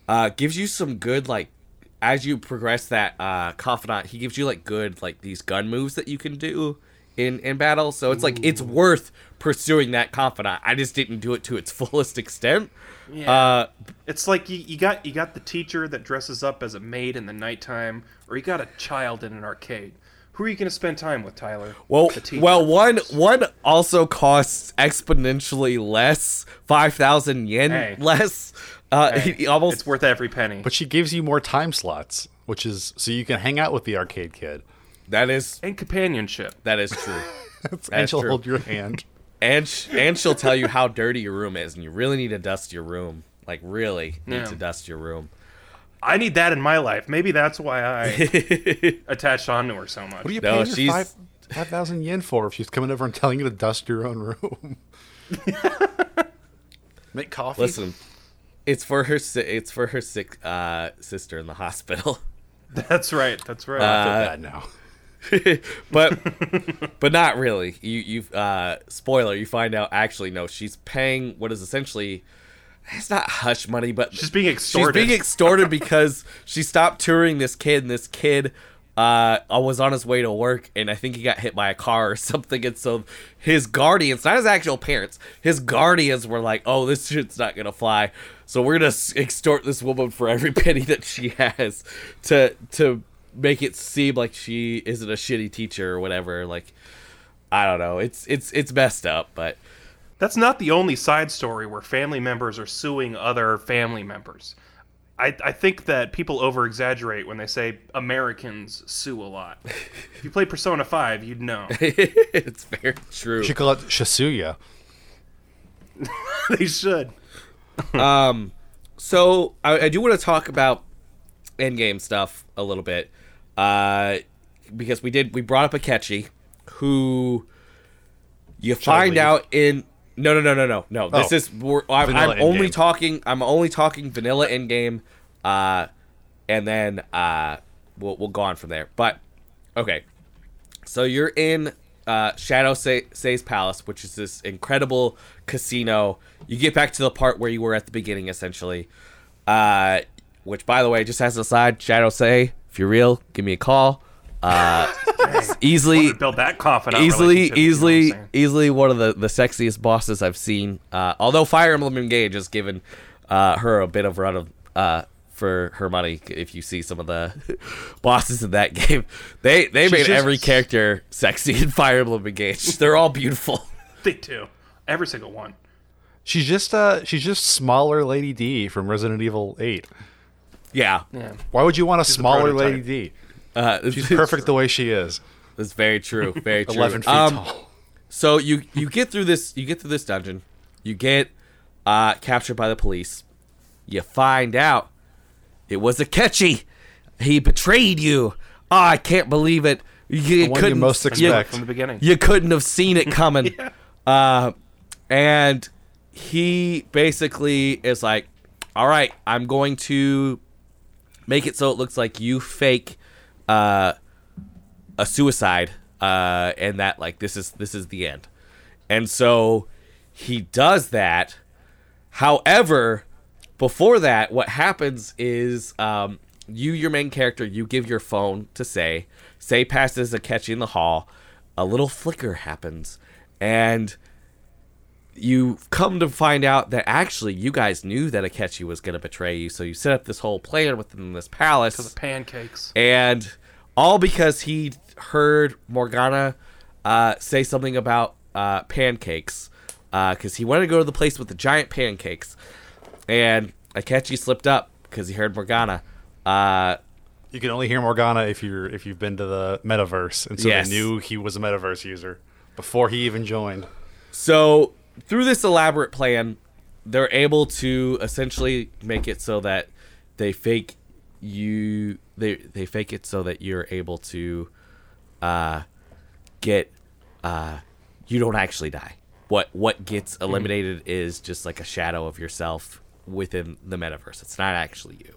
uh, gives you some good like as you progress that uh, confidant. He gives you like good like these gun moves that you can do in in battle. So it's like it's worth pursuing that confidant. I just didn't do it to its fullest extent. Yeah. Uh, It's like you, you got you got the teacher that dresses up as a maid in the nighttime, or you got a child in an arcade. Who are you going to spend time with, Tyler? well, well, one one also costs exponentially less, five thousand yen Hey. less. Uh, Hey, he almost it's worth every penny. But she gives you more time slots, which is so you can hang out with the arcade kid. that is and companionship. that is true. and That's she'll true. hold your hand. and sh- and she'll tell you how dirty your room is, and you really need to dust your room. Like really need Yeah. to dust your room. I need that in my life. Maybe that's why I attached onto her so much. What are you No, paying her she's- five five thousand yen for if she's coming over and telling you to dust your own room? Make coffee. Listen, it's for her. si- It's for her sick uh, sister in the hospital. That's right. That's right. I feel bad now. but but not really. You you uh spoiler, you find out actually no, she's paying what is essentially it's not hush money, but She's being extorted. She's being extorted because she stopped touring this kid and this kid uh I was on his way to work and I think he got hit by a car or something and so his guardians, not his actual parents, his guardians were like, "Oh, this shit's not to fly." So we're to extort this woman for every penny that she has to to make it seem like she isn't a shitty teacher or whatever like I don't know. It's it's it's messed up, but That's not the only side story where family members are suing other family members. I, I think that people over exaggerate when they say Americans sue a lot. if you play Persona 5, you'd know. it's very true. You should call it Shasuya. they should. um, So I, I do want to talk about endgame stuff a little bit, uh, because we did we brought up Akechi, who you find leave? out in no no no no no no this Oh. is we're, I'm, I'm only talking I'm only talking vanilla in endgame, uh, and then uh, we'll we'll go on from there. But okay, so you're in uh, Shadow Sae- Sae's palace, which is this incredible casino. You get back to the part where you were at the beginning, essentially. Uh, which, by the way, just as an aside, Shadow Sae, if you're real, give me a call. Uh, easily, Build that confidence. easily, relationship, you know easily, easily one of the, the sexiest bosses I've seen. Uh, although Fire Emblem Engage has given uh, her a bit of run of uh, for her money. If you see some of the bosses in that game, they they made just- every character sexy in Fire Emblem Engage. They're all beautiful. They do. Every single one. She's just uh she's just smaller Lady D from Resident Evil 8. Yeah, Yeah. Why would you want a a smaller prototype. Lady D? Uh, She's perfect the way she is. That's very true. Very true. 11 feet Um, tall. So you you get through this you get through this dungeon, you get uh, captured by the police. You find out it was Akechi. He betrayed you. Oh, I can't believe it. You The you couldn't most you- expect. From the beginning. You couldn't have seen it coming. uh, and he basically is like, "All right, I'm going to make it so it looks like you fake uh, a suicide, uh, and that like this is this is the end." And so he does that. However, before that, what happens is um, you, your main character, you give your phone to Sae. Sae passes Akechi in the hall. A little flicker happens, and you come to find out that actually you guys knew that Akechi was going to betray you. So you set up this whole plan within this palace The pancakes. and all because he heard Morgana uh, say something about uh, pancakes, because he wanted to go to the place with the giant pancakes, and Akechi slipped up because he heard Morgana. Uh, You can only hear Morgana if you're if you've been to the metaverse, and so Yes. they knew he was a metaverse user before he even joined. So through this elaborate plan, they're able to essentially make it so that they fake you they they fake it so that you're able to uh get uh you don't actually die. What what gets eliminated is just like a shadow of yourself within the metaverse. It's not actually you.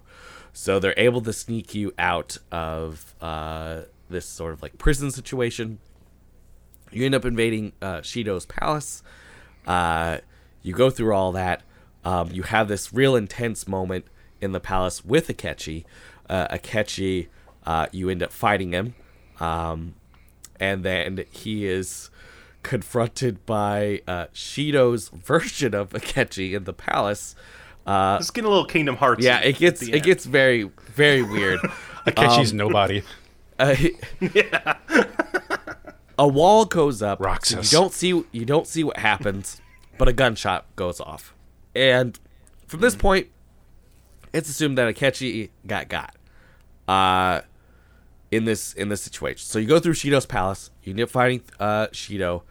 So they're able to sneak you out of uh this sort of like prison situation you end up invading uh, Shido's palace. Uh, you go through all that. Um, you have this real intense moment in the palace with Akechi. Uh, Akechi, uh, you end up fighting him, um, and then he is confronted by uh, Shido's version of Akechi in the palace. Uh, It's getting a little Kingdom Hearts. yeah, it gets it gets very very weird. Akechi's nobody. Uh, a wall goes up. so Roxas. you don't see you don't see what happens, but a gunshot goes off, and from this point, it's assumed that Akechi got got. Uh, in this in this situation, so you go through Shido's palace. You end up fighting uh Shido.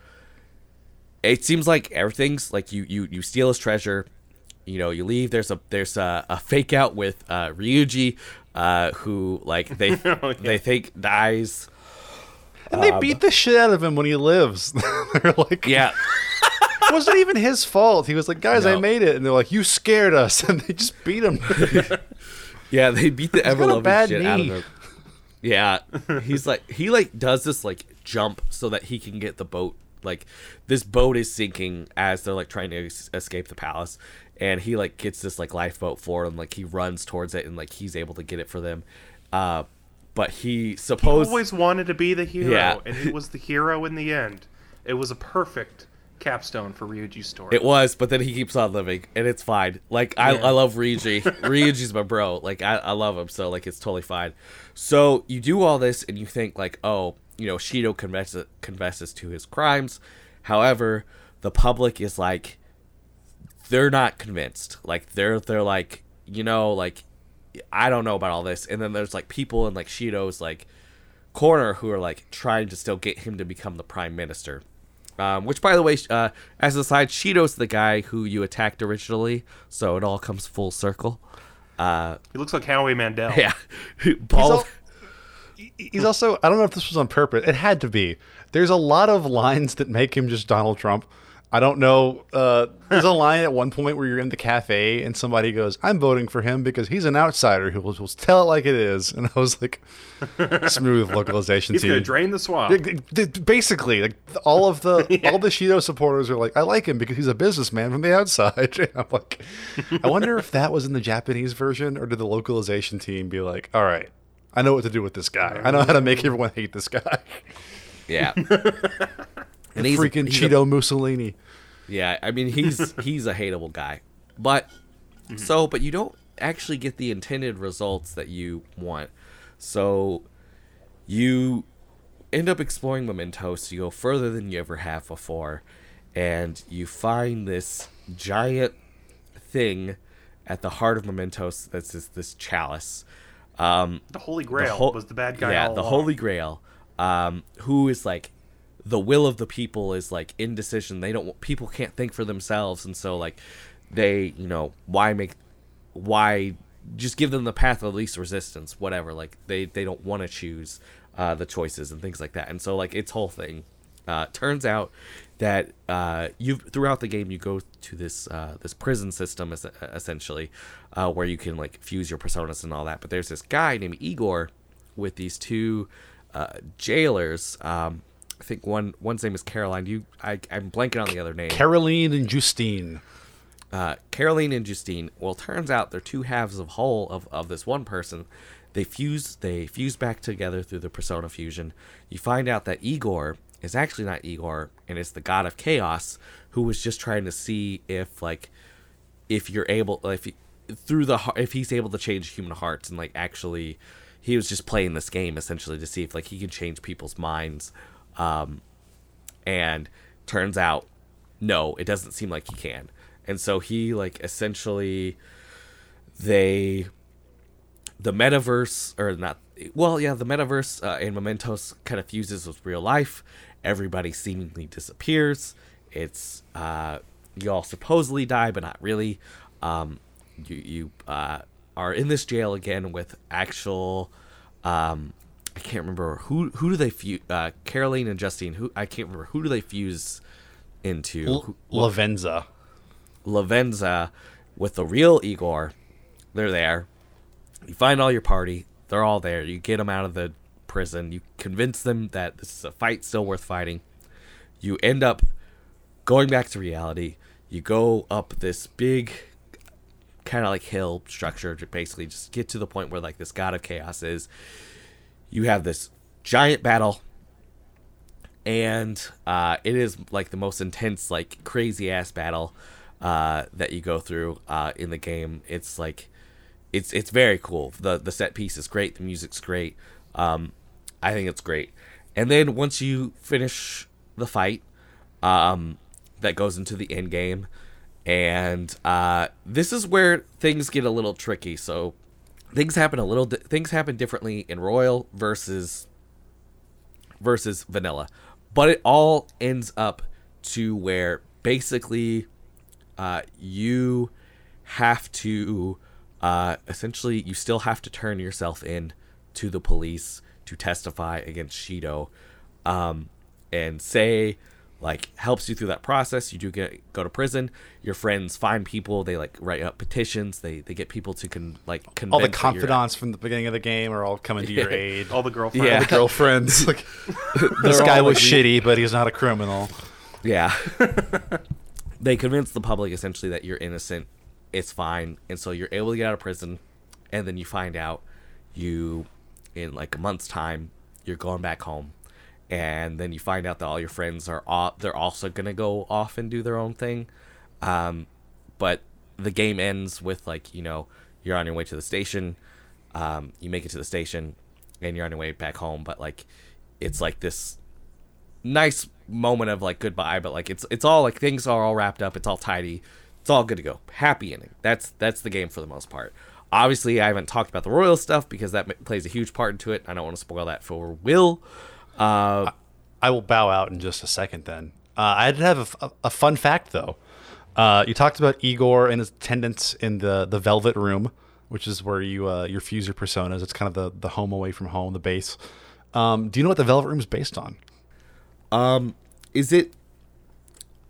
It seems like everything's like you you you steal his treasure. you know you leave. There's a there's a, a fake out with uh, Ryuji, uh, who like they Oh, yeah. they think dies. And they beat the shit out of him when he lives. they're like, Yeah, it wasn't even his fault. He was like, guys, I made it. And they're like, you scared us. And they just beat him. yeah, they beat the ever got a loving bad shit out of him. Yeah, he's like he like does this like jump so that he can get the boat. Like this boat is sinking as they're like trying to es- escape the palace, and he like gets this like lifeboat for them. Like he runs towards it and like he's able to get it for them. Uh, but he suppose always wanted to be the hero, Yeah. and he was the hero in the end. It was a perfect capstone for Ryuji's story. It was, but then he keeps on living, and it's fine. Like I, Yeah. I love Ryuji. Ryuji's my bro. Like I, I love him, so like it's totally fine. So you do all this, and you think like, oh, you know, Shido confesses confesses to his crimes. However, the public is like, they're not convinced. Like they're they're like, you know, like I don't know about all this. And then there's like people in like Shido's like corner who are like trying to still get him to become the prime minister. Um, which, by the way, uh, as a side, Shido's the guy who you attacked originally, so it all comes full circle. Uh, he looks like Howie Mandel. yeah, Paul. al- He's also, I don't know if this was on purpose. It had to be. There's a lot of lines that make him just Donald Trump. I don't know. Uh, there's a line at one point where you're in the cafe and somebody goes, I'm voting for him because he's an outsider who will, will tell it like it is. And I was like, smooth localization He's team. gonna drain the swamp. Yeah, d- d- Basically, like all of the all the Shido supporters are like, I like him because he's a businessman from the outside. And I'm like, I wonder if that was in the Japanese version, or did the localization team be like, all right, I know what to do with this guy. I know how to make everyone hate this guy. yeah, and Freaking he's a- Cheeto Mussolini. Yeah, I mean he's he's a hateable guy. But so but you don't actually get the intended results that you want. So you end up exploring Mementos, you go further than you ever have before, and you find this giant thing at the heart of Mementos that's this, this chalice. Um, the Holy Grail ho- was the bad guy. Yeah, the along. Holy Grail, um, who is like the will of the people is like indecision. They don't people can't think for themselves, and so like they you know why make why just give them the path of least resistance, whatever. Like they they don't want to choose uh, the choices and things like that, and so like its whole thing. Uh, turns out that uh, you throughout the game you go to this uh, this prison system es- essentially, uh, where you can like fuse your personas and all that. But there's this guy named Igor with these two uh, jailers. Um, I think one one's name is Caroline. You, I, I'm blanking on the other name. Caroline and Justine. uh, Caroline and Justine. Well, turns out they're two halves of whole of, of this one person. They fuse they fuse back together through the persona fusion. You find out that Igor is actually not Igor, and it's the god of chaos who was just trying to see if like if you're able if he, through the if he's able to change human hearts and like actually he was just playing this game essentially to see if like he can change people's minds um and turns out no it doesn't seem like he can. And so he like essentially they the metaverse or not well yeah the metaverse uh, and mementos kind of fuses with real life. Everybody seemingly disappears. It's uh you all supposedly die but not really. Um you you uh are in this jail again with actual um i can't remember who who do they fuse uh caroline and justine who i can't remember who do they fuse into L- Lavenza. Lavenza with the real Igor. They're there. You find all your party. They're all there. You get them out of the prison. You convince them that this is a fight still worth fighting. You end up going back to reality. You go up this big kind of like hill structure to basically just get to the point where like this god of chaos is. You have this giant battle and uh, it is like the most intense, like crazy ass battle uh, that you go through uh, in the game. It's like it's it's very cool. the The set piece is great. The music's great. Um, I think it's great. And then once you finish the fight, um, that goes into the end game, and uh, this is where things get a little tricky. So things happen a little. Di- things happen differently in Royal versus versus vanilla but it all ends up to where basically uh, you have to uh, essentially you still have to turn yourself in to the police to testify against Shido, um, and Sae like helps you through that process. You do get go to prison. Your friends find people. They like write up petitions. They they get people to con like convince All the confidants from the beginning of the game are all coming to your aid. All the girlfriends. Yeah. the girlfriends. like, this guy was like, shitty, but he's not a criminal. Yeah. they convince the public essentially that you're innocent. It's fine. And so you're able to get out of prison. And then you find out you, in like a month's time, you're going back home. And then you find out that all your friends are all, they're also to go off and do their own thing. Um, but the game ends with like, you know, you're on your way to the station. Um, you make it to the station and you're on your way back home. But like, it's like this nice moment of like goodbye, but like it's it's all like things are all wrapped up, it's all tidy, it's all good to go. Happy ending. That's that's the game for the most part. Obviously, I haven't talked about the royal stuff because that plays a huge part into it. I don't want to spoil that for Will. Uh, I will bow out in just a second. Then uh, I did have a, a fun fact though. Uh, you talked about Igor and his attendants in the the Velvet Room, which is where you uh, your fuse your personas. It's kind of the the home away from home, the base. Um, do you know what the Velvet Room is based on? is it?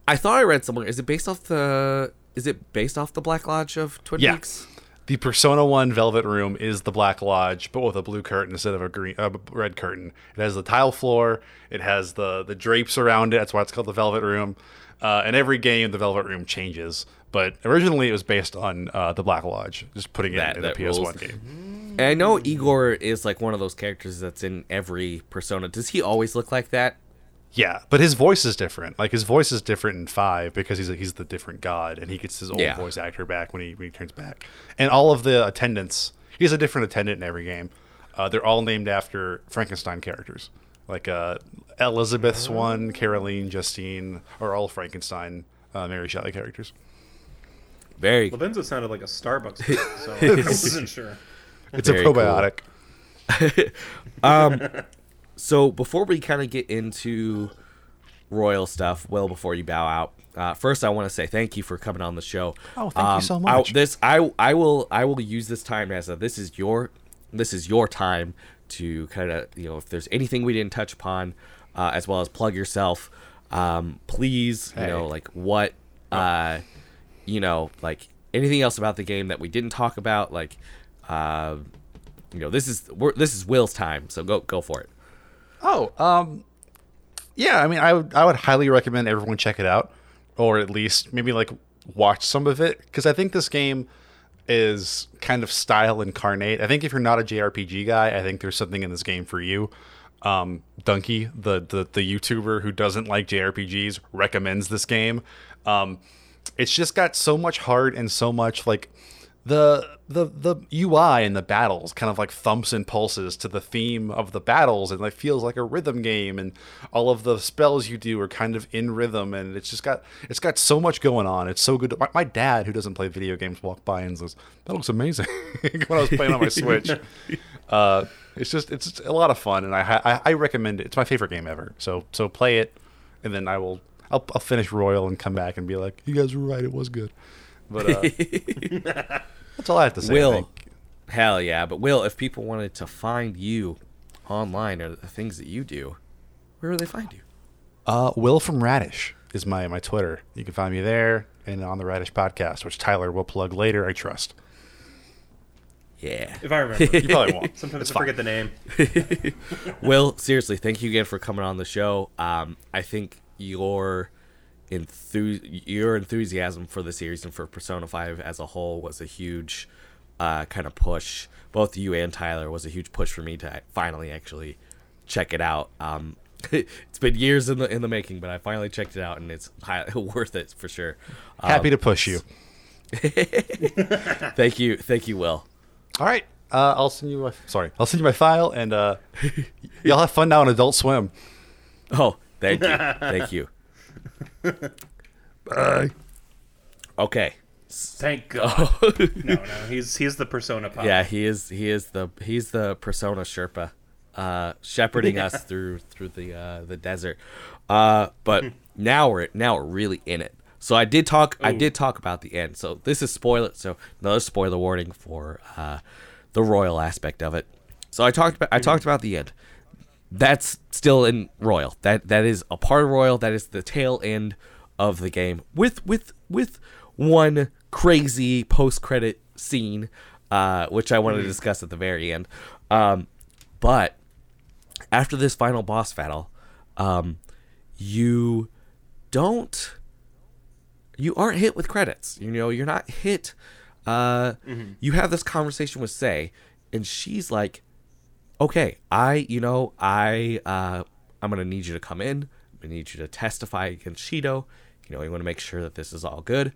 I thought I read somewhere. Is it based off the? Is it based off the Black Lodge of Twin Yeah. Peaks? The Persona One Velvet Room is the Black Lodge, but with a blue curtain instead of a green, uh, red curtain. It has the tile floor. It has the the drapes around it. That's why it's called the Velvet Room. Uh, and every game, the Velvet Room changes. But originally, it was based on uh, the Black Lodge. Just putting it That- in the PS1 game. And I know Igor is like one of those characters that's in every Persona. Does he always look like that? Yeah, but his voice is different. Like his voice is different in five because he's a, he's the different god, and he gets his old Yeah. voice actor back when he when he turns back. And all of the attendants, he's a different attendant in every game. Uh, they're all named after Frankenstein characters. Like uh, Elizabeth's one, Caroline, Justine, are all Frankenstein, uh, Mary Shelley characters. Very Lavenza sounded like a Starbucks, drink, so I wasn't sure. It's Very a cool. probiotic. So before we kind of get into royal stuff, well, before you bow out, uh, first I want to say thank you for coming on the show. Oh, thank you so I- much. this I I will I will use this time as a this is your this is your time to kind of you know if there's anything we didn't touch upon, uh, as well as plug yourself. Um, please, you know, like what, uh, you know, like anything else about the game that we didn't talk about, like, uh, you know, this is we're, this is Will's time, so go go for it. Oh, um, yeah. I mean, I would I would highly recommend everyone check it out, or at least maybe like watch some of it because I think this game is kind of style incarnate. I think if you're not a JRPG guy, I think there's something in this game for you. Um, the, the the YouTuber who doesn't like JRPGs, recommends this game. Um, it's just got so much heart and so much like the the the UI and the battles kind of like thumps and pulses to the theme of the battles and like feels like a rhythm game and all of the spells you do are kind of in rhythm and it's just got it's got so much going on. It's so good. My, my dad who doesn't play video games walked by and says that looks amazing when I was playing on my Switch. Uh, it's just it's a lot of fun and I, I I recommend it. It's my favorite game ever. So so play it and then I will I'll, I'll finish Royal and come back and be like you guys were right. It was good. But uh, that's all I have to say. Will, hell yeah! But Will, if people wanted to find you online or the things that you do, where would they find you? Uh, Will from Radish is my my Twitter. You can find me there and on the Radish podcast, which Tyler will plug later. I trust. Yeah. If I remember. You probably won't. Sometimes It's I fine. forget the name. Will, seriously, thank you again for coming on the show. Um, I think your enthu- your enthusiasm for the series and for Persona Five as a whole was a huge uh, kind of push. Both you and Tyler was a huge push for me to finally actually check it out. Um, it's been years in the in the making, but I finally checked it out, and it's high, worth it for sure. Happy Um, to push you. Thank you, thank you, Will. All right. Uh, I'll send you my sorry. I'll send you my file and uh, y'all have fun now on Adult Swim. Oh, thank you, thank you. Bye. Okay. Thank God. no, no, he's he's the persona pop. Yeah, he is. He is the he's the persona Sherpa, uh, shepherding us through through the uh, the desert. Uh, but now we're now we're really in it. So I did talk. I did talk about the end. So this is spoiler. So another spoiler warning for uh, the royal aspect of it. So I talked about. I talked about the end. That's still in royal. That that is a part of royal. That is the tail end of the game with with with one crazy post credit scene, uh, which I want to discuss at the very end. Um, but after this final boss battle, um, you don't you aren't hit with credits. You know, you're not hit. Uh, You have this conversation with Sae, and she's like, "Okay, I, you know, I, uh, I'm gonna need you to come in. I'm gonna need you to testify against Shido. You know, you want to make sure that this is all good."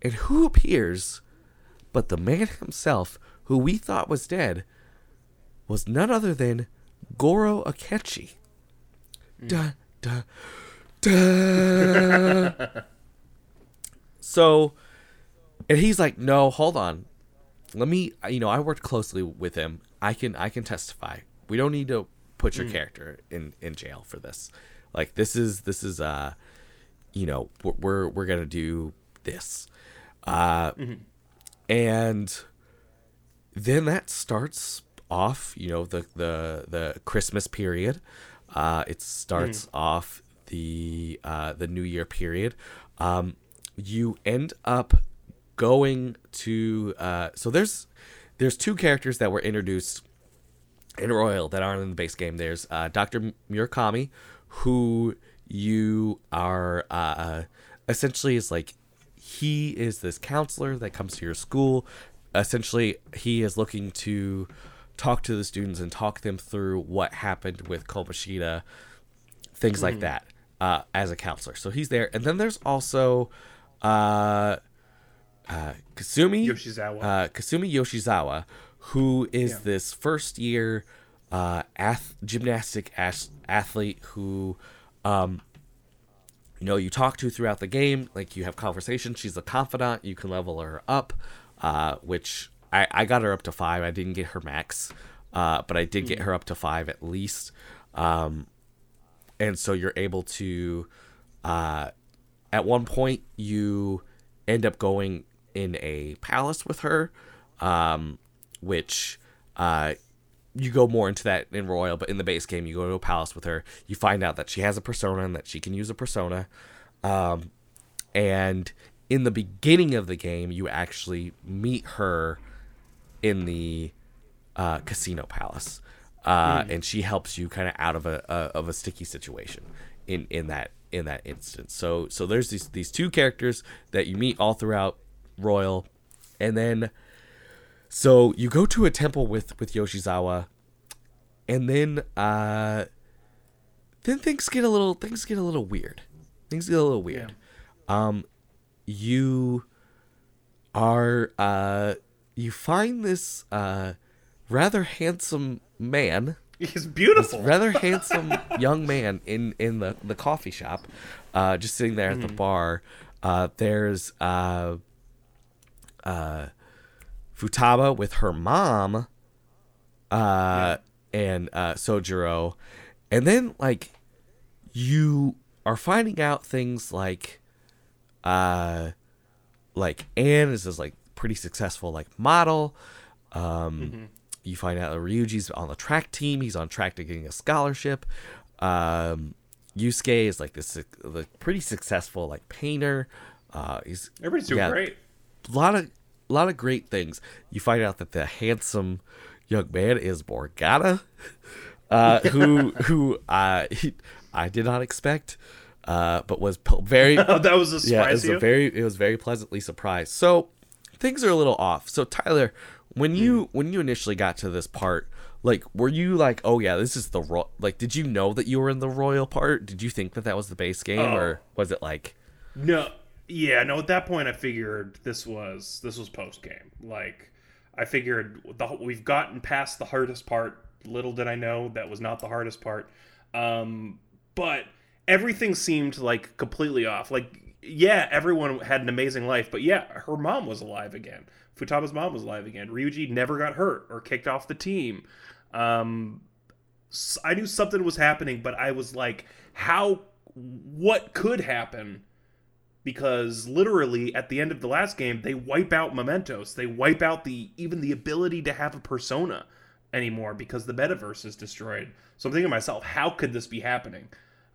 And who appears, but the man himself, who we thought was dead, was none other than Goro Akechi. Duh, duh, duh. so, and he's like, "No, hold on. Let me. You know, I worked closely with him. I can. I can testify. We don't need to put your character in in jail for this. Like, this is this is uh, you know, we're we're, we're gonna do this. Uh, and then that starts off you know the the the christmas period uh it starts off the uh the new year period um you end up going to uh so there's there's two characters that were introduced in Royal that aren't in the base game. There's uh, Dr. Murakami, who you are uh, essentially is like he is this counselor that comes to your school. Essentially, he is looking to talk to the students and talk them through what happened with Kamoshida, things like that, uh, as a counselor. So he's there, and then there's also uh, uh, Kasumi Yoshizawa. uh, Kasumi Yoshizawa, who is this first year uh, ath- gymnastic ath- athlete who, um, you know, you talk to throughout the game. Like you have conversations. She's a confidant. You can level her up, uh, which I, I got her up to five. I didn't get her max, uh, but I did get her up to five at least. Um, and so you're able to uh, at one point you end up going in a palace with her um, which uh, you go more into that in royal but in the base game you go to a palace with her. You find out that she has a persona and that she can use a persona. Um, and in the beginning of the game you actually meet her in the uh, casino palace, uh, and she helps you kind of out of a, a of a sticky situation in in that in that instance. So so there's these these two characters that you meet all throughout Royal, and then so you go to a temple with with Yoshizawa, and then uh, then things get a little things get a little weird. Things get a little weird. Um, you are uh you find this uh rather handsome man He's beautiful. rather handsome young man in in the the coffee shop uh just sitting there at the bar uh there's uh uh futaba with her mom uh and uh sojiro and then like you are finding out things like uh like Ann is this like pretty successful like model. Um, You find out that Ryuji's on the track team. He's on track to getting a scholarship. Um, Yusuke is like this like pretty successful like painter. Uh, he's Everybody's doing yeah, great. a lot of a lot of great things. You find out that the handsome young man is Morgana, uh, who who uh, he, I did not expect, uh, but was very Oh, that was a surprise yeah, it was a very it was very pleasantly surprised. So things are a little off. So Tyler, when you Hmm. when you initially got to this part, like were you like, oh yeah, this is the ro-, like did you know that you were in the royal part? Did you think that that was the base game, Oh. or was it like? No, yeah, no. At that point, I figured this was this was post game. Like, I figured the, we've gotten past the hardest part. Little did I know that was not the hardest part. Um, but everything seemed like completely off. Like, yeah, everyone had an amazing life, but yeah, her mom was alive again. Futaba's mom was alive again. Ryuji never got hurt or kicked off the team. Um, I knew something was happening, but I was like, how? What could happen? Because literally at the end of the last game they wipe out mementos. They wipe out the even the ability to have a persona anymore because the metaverse is destroyed. So i'm thinking to myself how could this be happening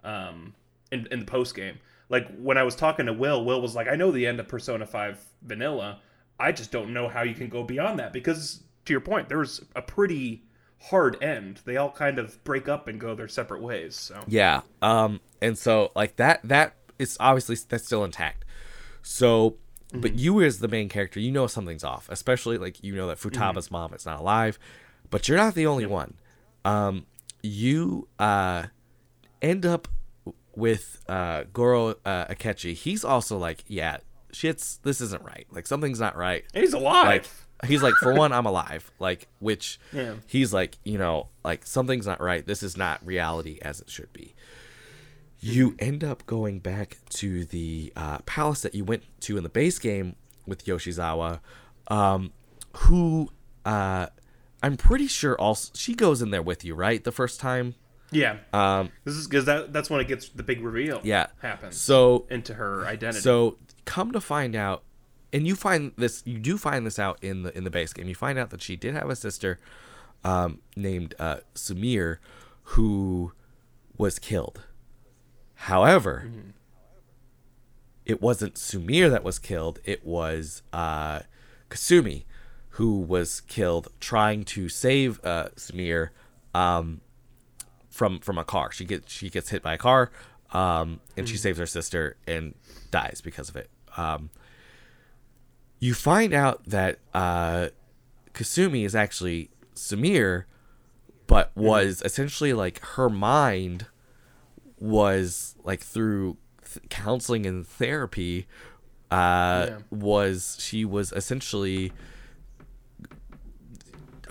um, in, in the post game like when i was talking to will will was like i know the end of persona 5 vanilla. I just don't know how you can go beyond that. Because to your point there's a pretty hard end. They all kind of break up and go their separate ways so. Yeah. Um and so like that that is obviously that's still intact. So but you as the main character, you know something's off, especially like you know that Futaba's mom is not alive, but you're not the only one. Um you uh end up with uh Goro uh, Akechi. He's also like, yeah, shit's this isn't right. Like something's not right And he's alive like he's like for one i'm alive like which Yeah. he's like you know like something's not right this is not reality as it should be you end up going back to the uh, palace that you went to in the base game with yoshizawa um, who uh, i'm pretty sure also she goes in there with you right the first time yeah um, This is because that, that's when it gets the big reveal. yeah happens so into her identity. So come to find out, and you find this, you do find this out in the in the base game. You find out that she did have a sister um, named uh, Sumire, who was killed. However, it wasn't Sumire that was killed. It was uh, Kasumi, who was killed trying to save uh, Sumire. Um, from from a car. She gets she gets hit by a car, um, and she saves her sister and dies because of it. Um, you find out that uh, Kasumi is actually Sumire, but was essentially like her mind was like through th- counseling and therapy. Uh, Yeah. was she was essentially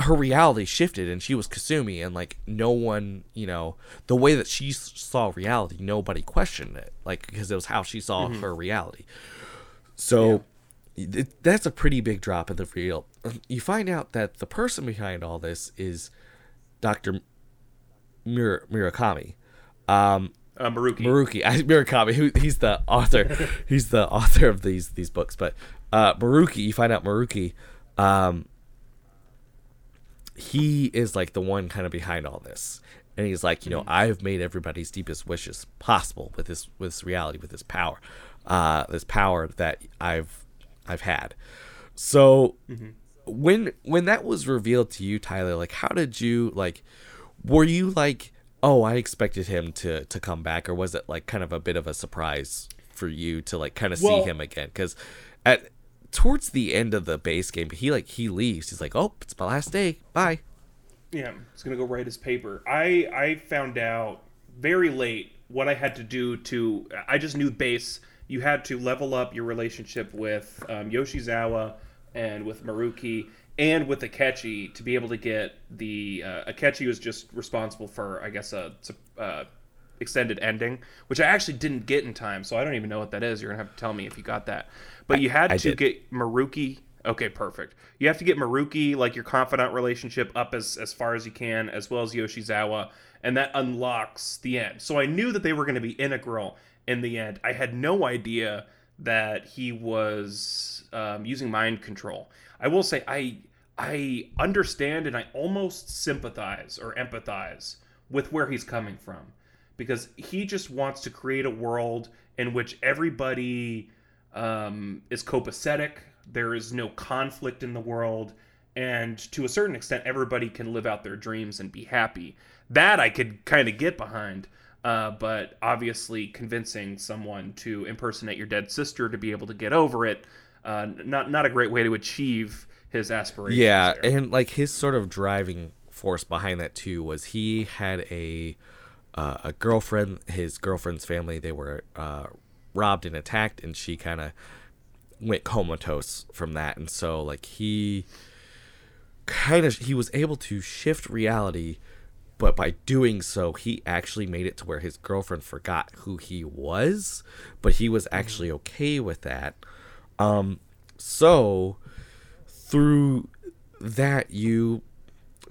her reality shifted and she was Kasumi and like no one, you know, the way that she saw reality, nobody questioned it like because it was how she saw her reality. So it, that's a pretty big drop in the real. You find out that the person behind all this is Dr. Mur- Murakami. Um, uh, Maruki. Maruki, Murakami, who he's the author, he's the author of these these books. But uh, Maruki, you find out Maruki, um, he is like the one kind of behind all this, and he's like, you know, I've made everybody's deepest wishes possible with this with this reality, with this power, uh, this power that I've I've had. So when when that was revealed to you, Tyler, like how did you like? Were you like, oh, I expected him to to come back, or was it like kind of a bit of a surprise for you to like kind of Well- see him again? Because at towards the end of the base game, he like he leaves. He's like, oh, it's my last day. Bye. Yeah, he's gonna go write his paper. I I found out very late what I had to do to. I just knew base. You had to level up your relationship with um, Yoshizawa and with Maruki and with Akechi to be able to get the uh, Akechi was just responsible for I guess a, uh extended ending, which I actually didn't get in time, so I don't even know what that is. You're gonna have to tell me if you got that. But you had I to did. get Maruki. Okay, perfect. You have to get Maruki, like your confidant relationship, up as as far as you can, as well as Yoshizawa, and that unlocks the end. So I knew that they were going to be integral in the end. I had no idea that he was um, using mind control. I will say I I understand and I almost sympathize or empathize with where he's coming from because he just wants to create a world in which everybody um, is copacetic. There is no conflict in the world, and to a certain extent, everybody can live out their dreams and be happy. That I could kind of get behind. Uh, but obviously, convincing someone to impersonate your dead sister to be able to get over it, uh, not not a great way to achieve his aspirations. Yeah, there. and like his sort of driving force behind that too was he had a uh, a girlfriend. His girlfriend's family they were uh, robbed and attacked, and she kind of went comatose from that. And so like he kind of he was able to shift reality, but by doing so, he actually made it to where his girlfriend forgot who he was, but he was actually okay with that. Um, so through that you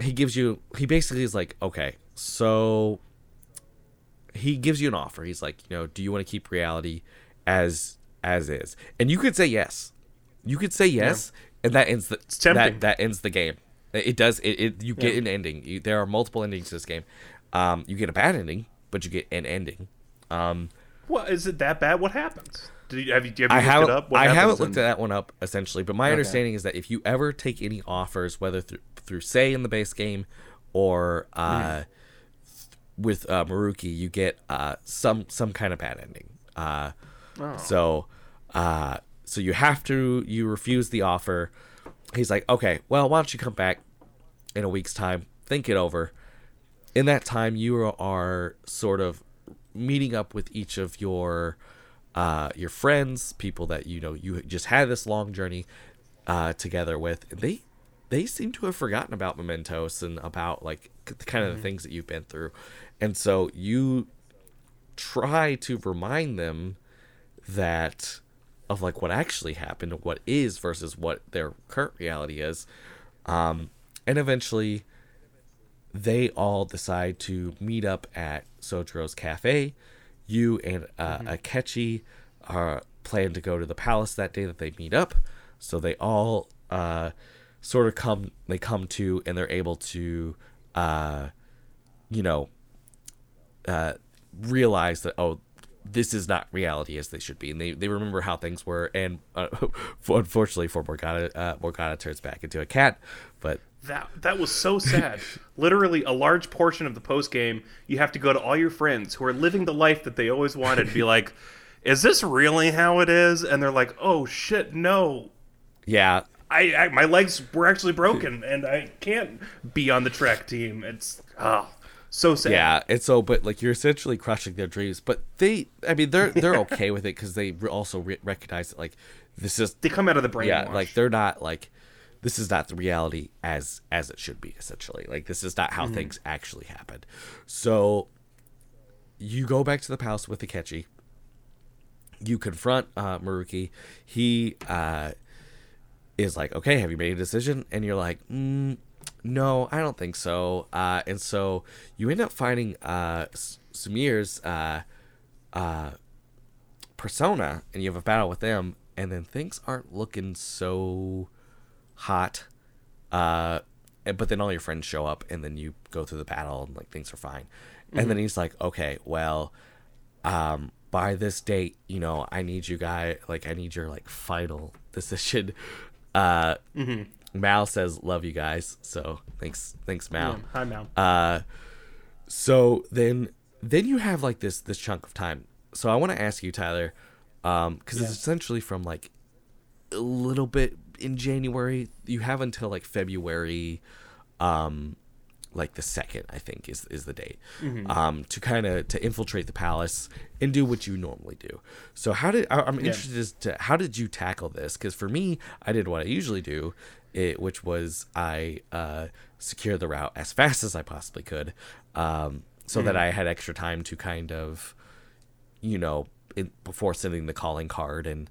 he gives you he basically is like okay so he gives you an offer he's like you know do you want to keep reality as as is, and you could say yes. You could say yes, and that ends the that that ends the game. It does. It, it you get an ending. You, there are multiple endings to this game. Um, you get a bad ending, but you get an ending. Um, What is it that bad? What happens? Did you have you, have you I looked haven't. it up? What I haven't looked at that one up essentially, but my understanding is that if you ever take any offers, whether through through Sae in the base game or uh, th- with uh, Maruki, you get uh, some some kind of bad ending. Uh, So, uh, so you have to you refuse the offer. He's like, okay, well, why don't you come back in a week's time, think it over. In that time, you are sort of meeting up with each of your uh, your friends, people that you know you just had this long journey uh, together with. They they seem to have forgotten about mementos and about like kind of the things that you've been through, and so you try to remind them that of like what actually happened, what is versus what their current reality is, um, and eventually they all decide to meet up at Sojiro's cafe. You and uh, Akechi are plan to go to the palace that day that they meet up. So they all uh, sort of come. They come to and they're able to, uh, you know, uh, realize that oh, this is not reality as they should be, and they, they remember how things were. And uh, unfortunately for Morgana, uh, Morgana turns back into a cat. But That that was so sad. Literally, a large portion of the post game, you have to go to all your friends who are living the life that they always wanted to be like, "Is this really how it is?" And they're like, "Oh shit, no." yeah, I, I my legs were actually broken, and I can't be on the track team. It's oh, so sad. Yeah, and so, but like you're essentially crushing their dreams. But they, I mean, they're they're okay with it because they also re- recognize that like this is They come out of the brain. yeah, like they're not like this is not the reality as as it should be. Essentially, like this is not how things actually happened. So you go back to the palace with Akechi. You confront uh, Maruki. He uh, is like, okay, have you made a decision? And you're like, mm, no, I don't think so. Uh, and so you end up finding uh, S- Sumire's uh, uh, persona, and you have a battle with them, and then things aren't looking so hot. Uh, but then all your friends show up, and then you go through the battle, and like things are fine. And then he's like, okay, well, um, by this date, you know, I need you guys, like, I need your like final decision. Uh, Mal says, love you guys. So thanks, thanks, Mal. Hi, Mal. Uh, so then then you have like this this chunk of time. So I want to ask you, Tyler, um, because it's essentially from like a little bit in January. You have until like February, um, like the second, I think is is the date, um, to kind of to infiltrate the palace and do what you normally do. So how did I, I'm interested as to how did you tackle this? Because for me, I did what I usually do, it, which was I uh, secured the route as fast as I possibly could, um, so that I had extra time to kind of, you know, in, before sending the calling card and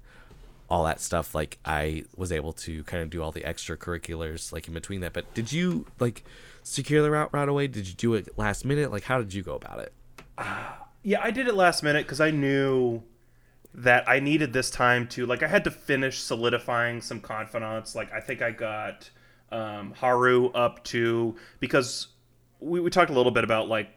all that stuff. Like I was able to kind of do all the extracurriculars like in between that. But did you like secure the route right away? Did you do it last minute? Like how did you go about it? Yeah, I did it last minute because I knew that I needed this time to like I had to finish solidifying some confidants. Like I think I got um, Haru up to because we, we talked a little bit about like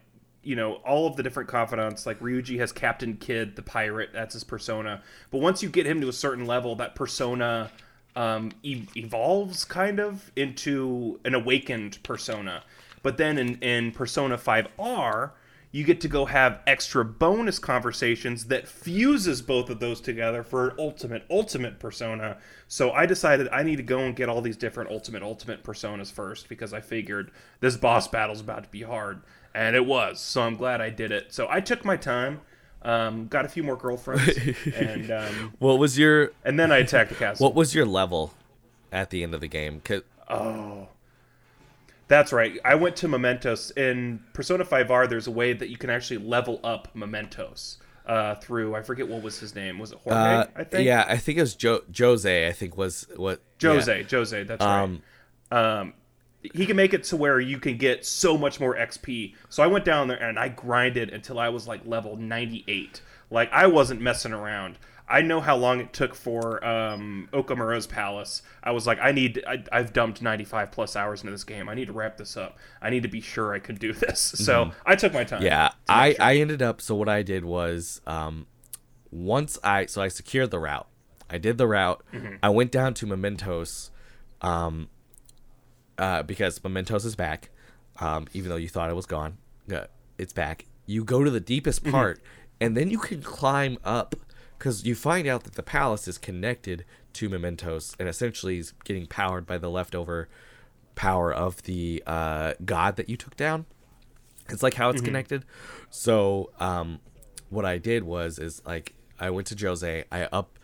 you know all of the different confidants. Like Ryuji has Captain Kidd, the pirate. That's his persona. But once you get him to a certain level, that persona um, e- evolves kind of into an awakened persona. But then in, in Persona 5R, you get to go have extra bonus conversations that fuses both of those together for an ultimate ultimate persona so i decided i need to go and get all these different ultimate ultimate personas first because i figured this boss battle's about to be hard and it was so i'm glad i did it so i took my time um, got a few more girlfriends and um, What was your and then i attacked the castle what was your level at the end of the game? 'Cause- Oh. That's right. I went to Mementos in Persona 5R. There's a way that you can actually level up Mementos uh, through. I forget what was his name. Was it Jorge? uh, I think. yeah, I think it was jo- Jose. I think was what Jose. yeah. Jose. That's Um, right. Um, he can make it to where you can get so much more XP. So I went down there and I grinded until I was like level 98. Like I wasn't messing around. I know how long it took for um, Okumura's Palace. I was like, I need. I, I've dumped 95 plus hours into this game. I need to wrap this up. I need to be sure I could do this. So I took my time. Mm-hmm. Yeah, I sure. I ended up. So what I did was, um, once I so I secured the route. I did the route. Mm-hmm. I went down to Mementos, um, uh, because Mementos is back. Um, even though you thought it was gone, it's back. You go to the deepest Mm-hmm. part, and then you can climb up because you find out that the palace is connected to Mementos and essentially is getting powered by the leftover power of the uh, god that you took down. It's like how it's connected. So um, what I did was is like I went to Jose. I up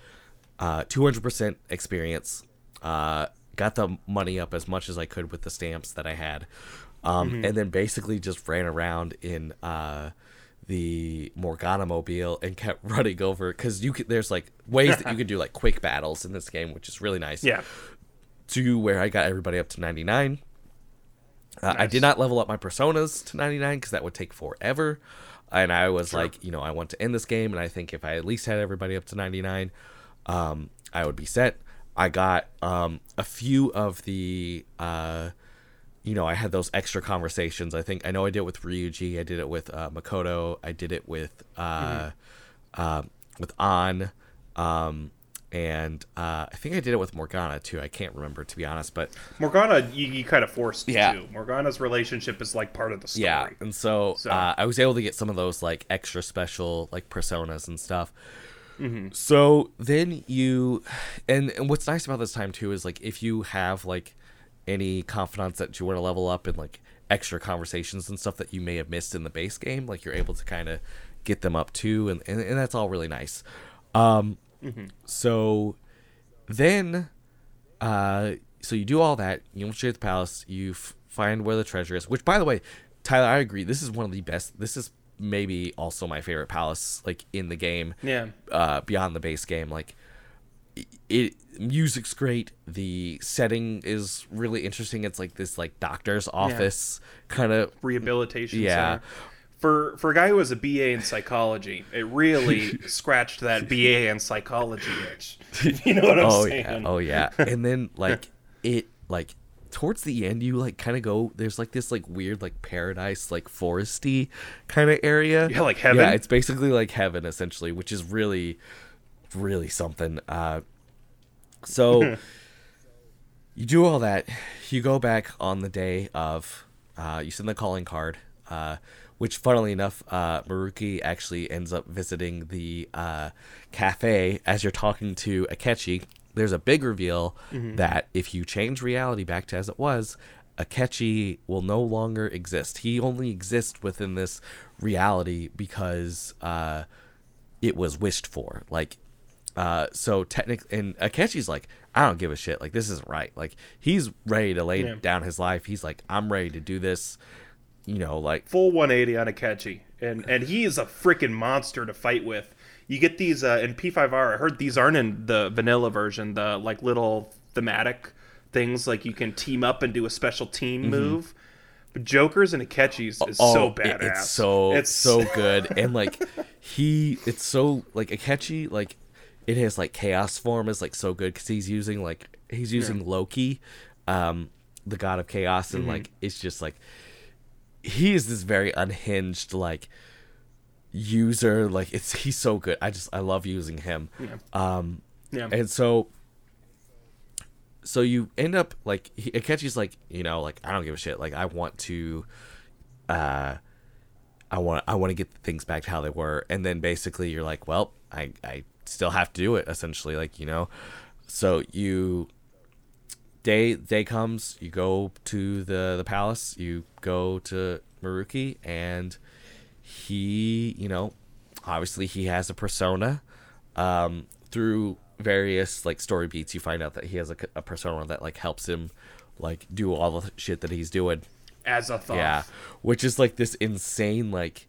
uh, 200% experience. Uh, got the money up as much as I could with the stamps that I had, um, and then basically just ran around in uh, the Morgana mobile and kept running over because you could. There's like ways that you can do like quick battles in this game, which is really nice Yeah. to where I got everybody up to 99. Uh, I did not level up my personas to 99 because that would take forever. And I was like, you know, I want to end this game. And I think if I at least had everybody up to 99, um, I would be set. I got um, a few of the, uh, you know, I had those extra conversations. I think I know I did it with Ryuji. I did it with uh, Makoto. I did it with uh, uh, with Ann. Um, and uh, I think I did it with Morgana too. I can't remember to be honest, but Morgana, you, you kind of forced Yeah. to. Morgana's relationship is like part of the story. yeah. And so, So- Uh, I was able to get some of those like extra special like personas and stuff. So then you, and, and what's nice about this time too is like if you have like any confidants that you want to level up and like extra conversations and stuff that you may have missed in the base game, like you're able to kind of get them up too, and, and and that's all really nice. Um, so then uh, so you do all that. You infiltrate the palace. You f- find where the treasure is. Which, by the way, Tyler, I agree. This is one of the best. This is maybe also my favorite palace, like in the game. Yeah. Uh, beyond the base game, like it, it music's great. The setting is really interesting. It's like this like doctor's office kind of. Rehabilitation Yeah. center. For for a guy who has a BA in psychology, it really scratched that BA in psychology itch. You know what I'm oh saying? yeah oh yeah and then like it like towards the end you like kind of go there's like this like weird like paradise like foresty kind of area. Yeah, like heaven? yeah it's basically like heaven essentially which is really really something. Uh so you do all that. You go back on the day of uh you send the calling card uh which funnily enough uh maruki actually ends up visiting the uh cafe as you're talking to akechi there's a big reveal that if you change reality back to as it was akechi will no longer exist he only exists within this reality because uh it was wished for. Like, uh, so technically, and Akechi's like, I don't give a shit. Like, this isn't right. Like, he's ready to lay Yeah. down his life. He's like, I'm ready to do this. You know, like, Full 180 on Akechi, and and he is a freaking monster to fight with. You get these uh, in P5R. I heard these aren't in the vanilla version. The like little thematic things, like you can team up and do a special team move. But Joker's and Akechi's is so Mm-hmm. oh, badass. it- it's so it's so good. And like, he, it's so like Akechi, like, in his like chaos form is like so good because he's using like he's using Loki, um, the god of chaos, and like it's just like he is this very unhinged like user like it's he's so good. I just i love using him. Um Yeah. and so so you end up like he, Akechi's like you know like i don't give a shit. Like i want to uh i want i want to get things back to how they were. And then basically you're like well i i still have to do it essentially like you know? So you day day comes you go to the the palace you go to maruki and he you know obviously he has a persona um through various like story beats you find out that he has a, a persona that like helps him like do all the shit that he's doing as a thought. yeah which is like this insane like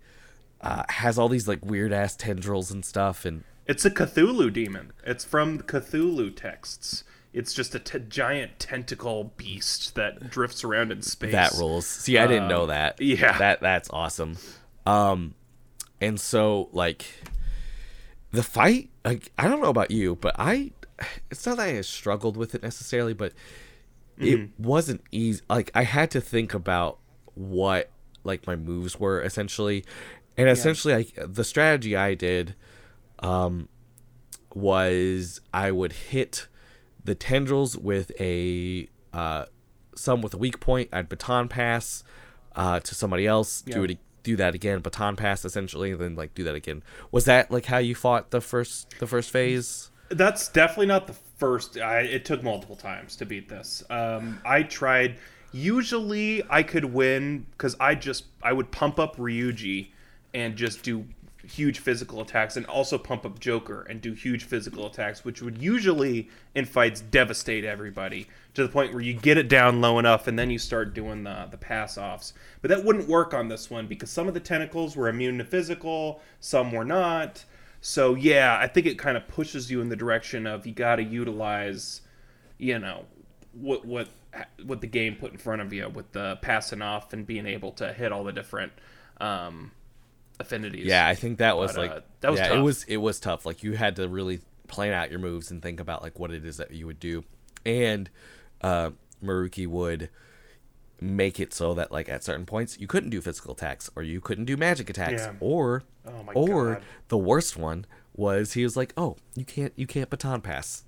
uh has all these like weird ass tendrils and stuff and It's a Cthulhu demon. It's from Cthulhu texts. It's just a t- giant tentacle beast that drifts around in space. That rules. See, I didn't know Um, that. yeah. That that's awesome. Um and so like the fight like i don't know about you but i it's not that i struggled with it necessarily but it wasn't easy like i had to think about what like my moves were essentially. And essentially like the strategy i did um was i would hit the tendrils with a uh some with a weak point. I'd baton pass uh to somebody else. Do it do that again baton pass essentially and then like do that again was that like how you fought the first the first phase That's definitely not the first. I, it took multiple times to beat this. Um, I tried. Usually, I could win because I just I would pump up Ryuji and just do huge physical attacks, and also pump up Joker and do huge physical attacks, which would usually in fights devastate everybody to the point where you get it down low enough, and then you start doing the the pass offs. But that wouldn't work on this one because some of the tentacles were immune to physical, some were not. So yeah, I think it kind of pushes you in the direction of you got to utilize, you know, what what what the game put in front of you with the passing off and being able to hit all the different um, affinities. Yeah, I think that was But, like uh, that was yeah, it was it was tough. Like you had to really plan out your moves and think about like what it is that you would do. And uh Maruki would make it so that like at certain points you couldn't do physical attacks or you couldn't do magic attacks Yeah. or Oh my or God. the worst one was he was like, "Oh, you can't you can't baton pass."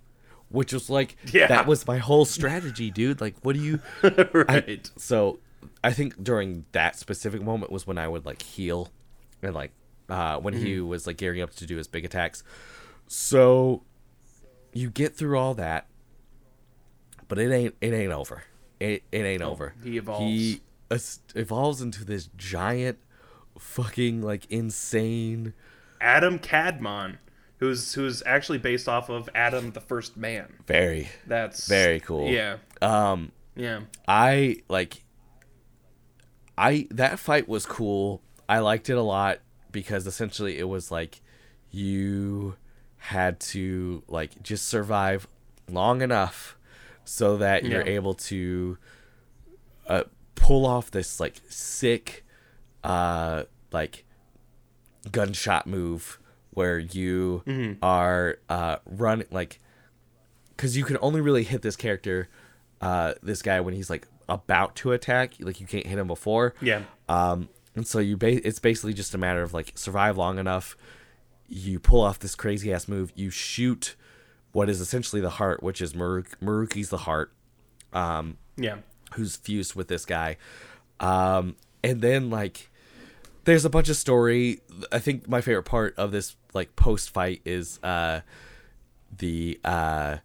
Which was like Yeah. that was my whole strategy, dude. Like what do you right. so I think during that specific moment was when I would like heal and like uh when he Mm-hmm. was like gearing up to do his big attacks. So you get through all that, but it ain't it ain't over. It it ain't over. Oh, he evolves. He es- evolves into this giant fucking like insane Adam Kadmon, who's who's actually based off of Adam the First Man. very That's Very cool. Yeah, um yeah. I like I that fight was cool. I liked it a lot because essentially it was like you had to like just survive long enough so that you're able to uh, pull off this like sick uh like gunshot move where you are uh running like because you can only really hit this character, uh, this guy when he's like about to attack. Like you can't hit him before. Yeah. Um, and so you ba- it's basically just a matter of like survive long enough. You pull off this crazy ass move. You shoot what is essentially the heart, which is Maruk- Maruki's the heart, Yeah. who's fused with this guy. Um, and then like there's a bunch of story. I think my favorite part of this like post fight is uh the uh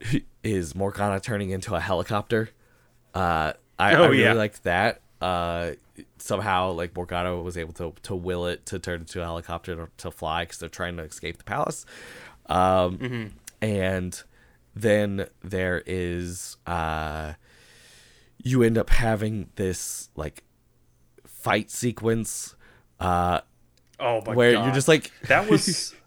is Morgana turning into a helicopter. Uh I, Oh, I really yeah. liked that. Uh somehow like Morgana was able to to will it to turn into a helicopter to, to fly cuz they're trying to escape the palace. Um Mm-hmm. and then there is uh you end up having this like fight sequence uh Oh my where god. you're just like that was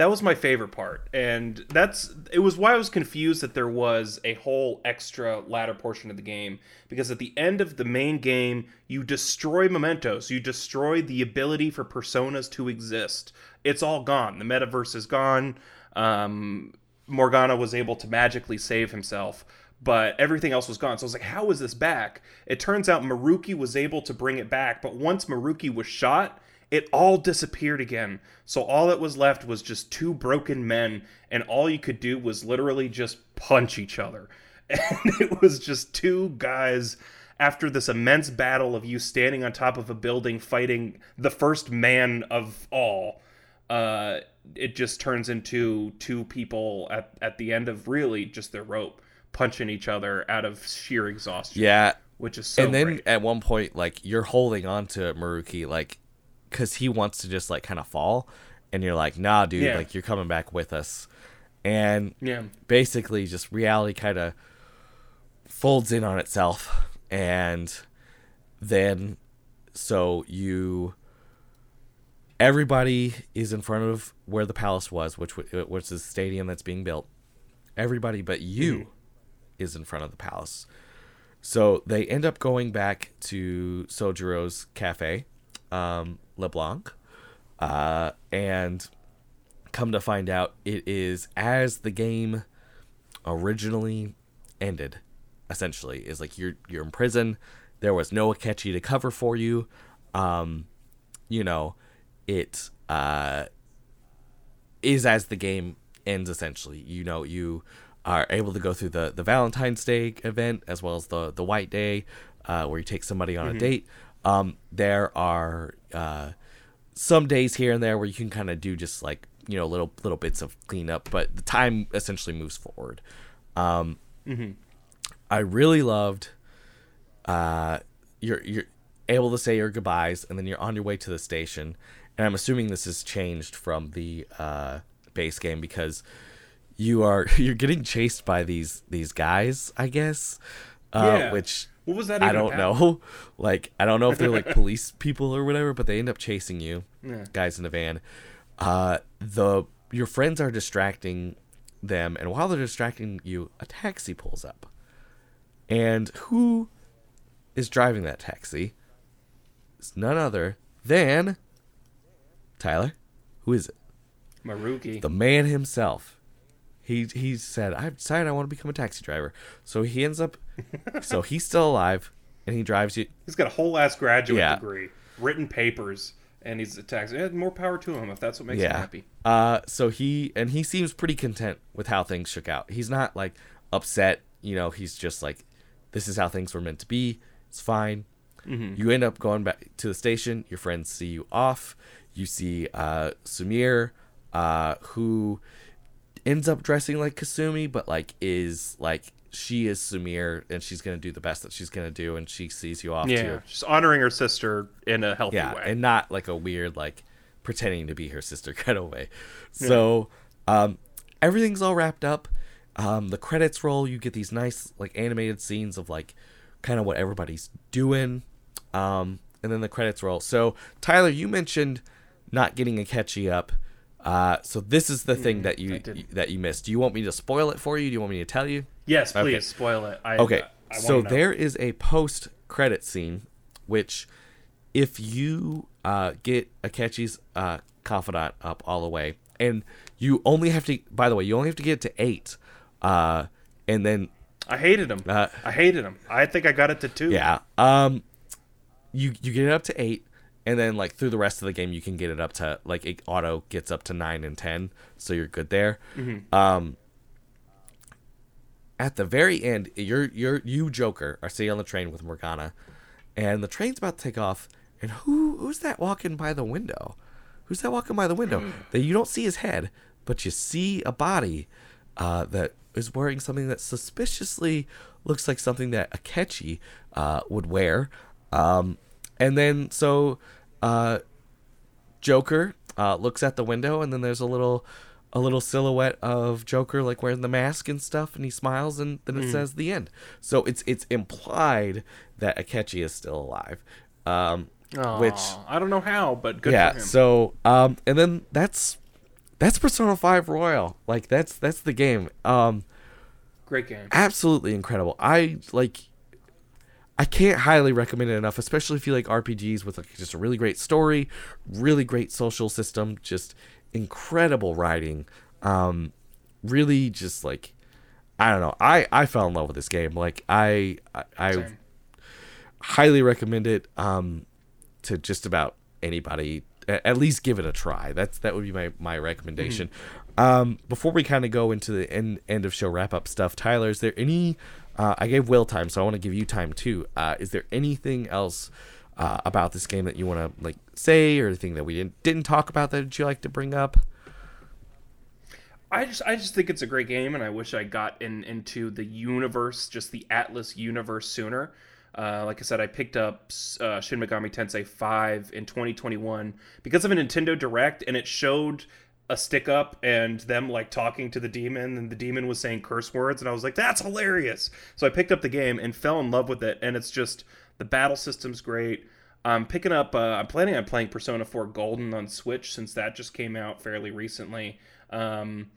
that was my favorite part. And that's it was why i was confused that there was a whole extra ladder portion of the game because at the end of the main game you destroy mementos. You destroy the ability for personas to exist. It's all gone. The metaverse is gone. Um, morgana was able to magically save himself but everything else was gone. So I was like, how is this back? It turns out Maruki was able to bring it back, but once Maruki was shot, it all disappeared again. So all that was left was just two broken men, and all you could do was literally just punch each other. And it was just two guys after this immense battle of you standing on top of a building fighting the first man of all. Uh, it just turns into two people at, at the end of really just their rope punching each other out of sheer exhaustion. yeah Which is so and then great. at one point like you're holding on to Maruki like cuz he wants to just like kind of fall and you're like nah dude Yeah. like you're coming back with us and Yeah. basically just reality kind of folds in on itself and then so you everybody is in front of where the palace was which w- which is the stadium that's being built everybody but you is in front of the palace so they end up going back to Sojiro's cafe, um, LeBlanc, uh, and come to find out, it is as the game originally ended. Essentially, is like you're you're in prison. There was no Akechi to cover for you. Um, you know, it uh, is as the game ends. Essentially, you know, you are able to go through the the Valentine's Day event as well as the the White Day, uh, where you take somebody on a date. Um, there are uh, some days here and there where you can kind of do just like you know little little bits of cleanup, but the time essentially moves forward. Um, I really loved. Uh, you're you're able to say your goodbyes, and then you're on your way to the station. And I'm assuming this has changed from the uh, base game because you are you're getting chased by these these guys, I guess. Uh, Yeah. Which What was that I don't about? know. Like I don't know if they're like police people or whatever, but they end up chasing you, Yeah. guys in a van. Uh, the your friends are distracting them, and while they're distracting you, a taxi pulls up. And who is driving that taxi? It's none other than Tyler. Who is it? Maruki. the man himself. He he said, "I've decided I want to become a taxi driver." So he ends up, so he's still alive, and he drives you. He's got a whole ass graduate Yeah. degree, written papers, and he's a tax. eh, More power to him if that's what makes him happy. Uh, so he and he seems pretty content with how things shook out. He's not like upset. You know, he's just like, "This is how things were meant to be. It's fine." You end up going back to the station. Your friends see you off. You see uh, Sumire, uh, who ends up dressing like Kasumi, but like is like she is Sumire, and she's gonna do the best that she's gonna do, and she sees you off Yeah, too. She's honoring her sister in a healthy Yeah, way. and not like a weird like pretending to be her sister kind of way. So um, everything's all wrapped up. Um, the credits roll. You get these nice like animated scenes of like kind of what everybody's doing, um, and then the credits roll. So Tyler, you mentioned not getting Akechi up. Uh, so this is the thing that you that you missed. Do you want me to spoil it for you? Do you want me to tell you? yes, please Okay. spoil it. I, Okay, I so there is a post credit scene, which, if you uh, get Akechi's uh, confidant up all the way, and you only have to, by the way, you only have to get to eight, uh, and then I hated him. Uh, I hated him. I think I got it to two. yeah, um, you you get it up to eight, and then like through the rest of the game, you can get it up to like it auto gets up to nine and ten, so you're good there. Um, at the very end, you're you're you Joker are sitting on the train with Morgana, and the train's about to take off, and who who's that walking by the window? Who's that walking by the window? that you don't see his head, but you see a body uh, that is wearing something that suspiciously looks like something that Akechi uh, would wear. Um, and then so uh, Joker uh, looks at the window, and then there's a little a little silhouette of Joker like wearing the mask and stuff, and he smiles, and then it says the end. So it's it's implied that Akechi is still alive. Um, which I don't know how, but good yeah for him. so um and then that's that's persona 5 royal like that's that's the game um Great game. absolutely incredible i like i can't highly recommend it enough especially if you like rpgs with like just a really great story really great social system just incredible writing um really just like i don't know. I i fell in love with this game. Like i i, I highly recommend it um to just about anybody. At least give it a try. That's that would be my my recommendation. Um before we kind of go into the end end of show wrap up stuff tyler is there any uh, i gave will time so i want to give you time too uh is there anything else uh, about this game that you want to like say or anything that we didn't didn't talk about that you like to bring up I just I just think it's a great game, and I wish I got in into the universe, just the Atlus universe sooner. Uh, like I said, I picked up uh, Shin Megami Tensei 5 in 2021 because of a Nintendo Direct, and it showed a stick up and them like talking to the demon, and the demon was saying curse words, and I was like, "That's hilarious!" So I picked up the game and fell in love with it, and it's just the battle system's great. I'm picking up. Uh, I'm planning on playing Persona 4 Golden on Switch since that just came out fairly recently. Um,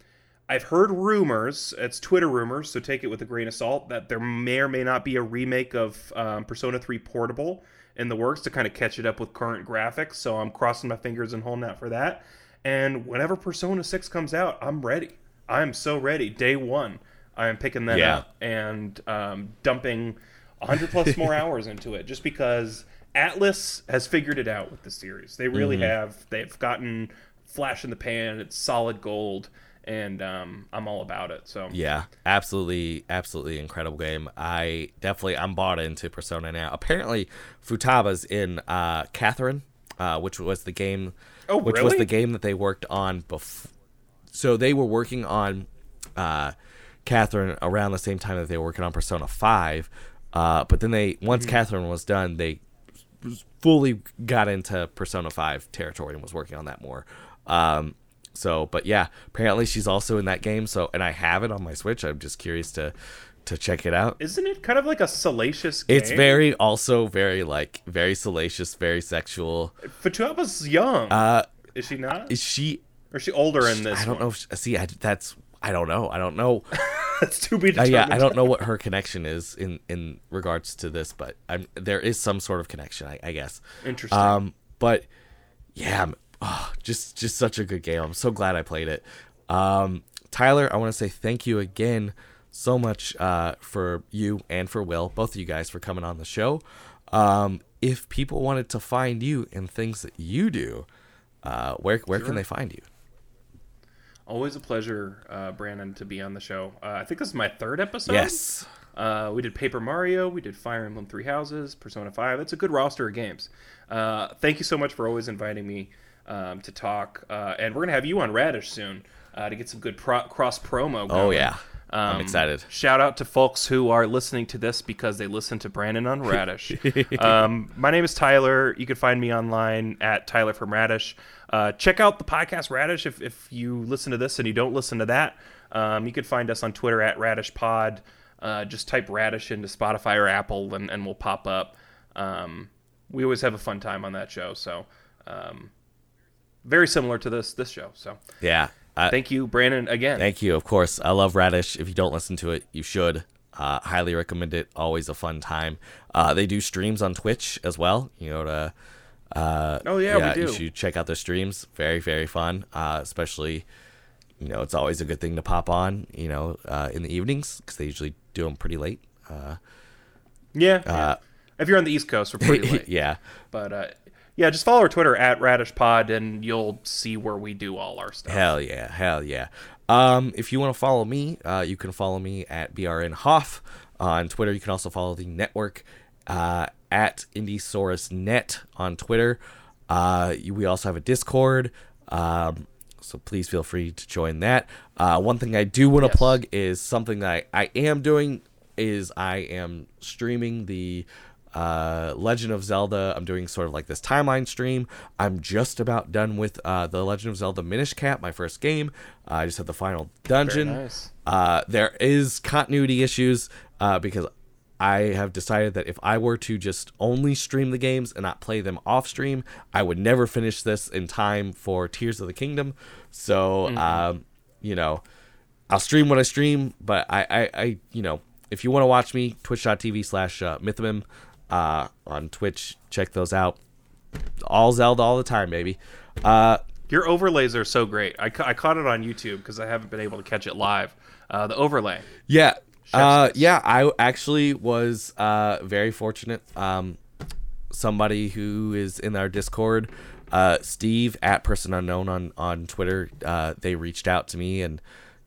I've heard rumors, it's Twitter rumors, so take it with a grain of salt, that there may or may not be a remake of um, Persona 3 Portable in the works to kind of catch it up with current graphics. So I'm crossing my fingers and holding out for that. And whenever Persona 6 comes out, I'm ready. I'm so ready. Day one, I am picking that Yeah. up and um, dumping 100 plus more hours into it just because Atlus has figured it out with the series. They really Mm-hmm. have. They've gotten flash in the pan. It's solid gold, and um, I'm all about it. So Yeah, absolutely, absolutely incredible game. I definitely I'm bought into Persona now. Apparently, Futaba's in uh, Catherine, uh, which was the game, Oh, which was the game that they worked on before. So they were working on uh, Catherine around the same time that they were working on Persona Five, uh, but then they once Catherine was done, they fully got into Persona 5 territory and was working on that more. Um, so, but yeah, apparently she's also in that game. So, and I have it on my Switch. I'm just curious to to check it out. isn't it kind of like a salacious game? It's very also very like very salacious, very sexual. Futaba's young. Uh, is she not? is she? or is she older in this? I don't one? know. If, see, I, that's I don't know. I don't know. That's to be Uh, yeah, I don't know what her connection is in in regards to this, but I'm there is some sort of connection, I, I guess. Interesting. Um, but yeah, oh, just just such a good game. I'm so glad I played it. Um, Tyler, I want to say thank you again so much uh, for you and for Will, both of you guys, for coming on the show. Um, if people wanted to find you and things that you do, uh, where where can they find you? Always a pleasure, uh, Brandon, to be on the show. Uh, I think this is my third episode. Yes. Uh, we did Paper Mario, we did Fire Emblem Three Houses, Persona Five. It's a good roster of games. Uh, thank you so much for always inviting me um, to talk. Uh, and we're gonna have you on Radish soon uh, to get some good pro- cross promo. Oh going. Yeah, I'm Um, excited. Shout out to folks who are listening to this because they listen to Brandon on Radish. um, my name is Tyler. You can find me online at Tyler from Radish. Uh, check out the podcast Radish if, if you listen to this and you don't listen to that. Um, you can find us on Twitter at Radish Pod. Uh, just type Radish into Spotify or Apple and, and we'll pop up. Um, we always have a fun time on that show. So um, very similar to this this show. So Yeah. Uh, thank you, Brandon, again. Thank you. Of course, I love Radish. If you don't listen to it, you should. Uh, highly recommend it. Always a fun time. Uh, they do streams on Twitch as well. You know, to uh, Oh, yeah, we do. you should check out their streams. Very, very fun. Uh, especially, you know, it's always a good thing to pop on. You know, uh, in the evenings because they usually do them pretty late. Uh, Yeah. yeah. if you're on the East Coast, we're pretty late. yeah, But uh, yeah, just follow our Twitter at Radish Pod, and you'll see where we do all our stuff. Hell yeah, hell yeah. Um, if you want to follow me, uh, you can follow me at BRN Hoff on Twitter. You can also follow the network uh, at IndieSaurusNet on Twitter. Uh, you- we also have a Discord, um, so please feel free to join that. Uh, one thing I do want to Yes. plug is something that I, I am doing is I am streaming the uh, Legend of Zelda. I'm doing sort of like this timeline stream. I'm just about done with uh, the Legend of Zelda Minish Cap, my first game. Uh, I just had the final dungeon. nice. Uh, there is continuity issues uh, because I have decided that if I were to just only stream the games and not play them off stream, I would never finish this in time for Tears of the Kingdom. So, um, you know, I'll stream what I stream, but I, I, I you know, if you want to watch me, twitch.tv slash uh, Mythmim uh, on Twitch, check those out. All Zelda all the time, baby. Uh, Your overlays are so great. I, ca- I caught it on YouTube because I haven't been able to catch it live. Uh, the overlay. Yeah. Uh, yeah, I actually was uh, very fortunate. Um, somebody who is in our Discord, uh, Steve at Person Unknown on on Twitter, uh, they reached out to me and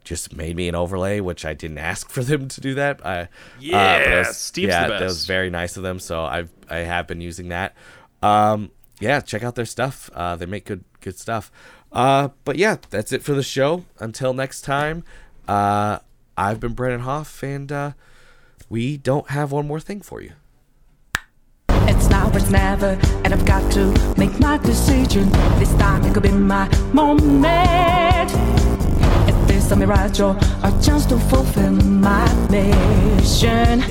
just made me an overlay, which I didn't ask for them to do that. I, uh, but it Yeah, was- Steve's yeah, the that was very nice of them. So I've I have been using that. Um, yeah, check out their stuff. Uh, they make good good stuff. Uh, but yeah, that's it for the show. Until next time, uh, I've been Brennan Hoff, and uh, we don't have one more thing for you. It's now or it's never, and I've got to make my decision. This time it could be my moment. Is a mirage or a chance to fulfill my mission?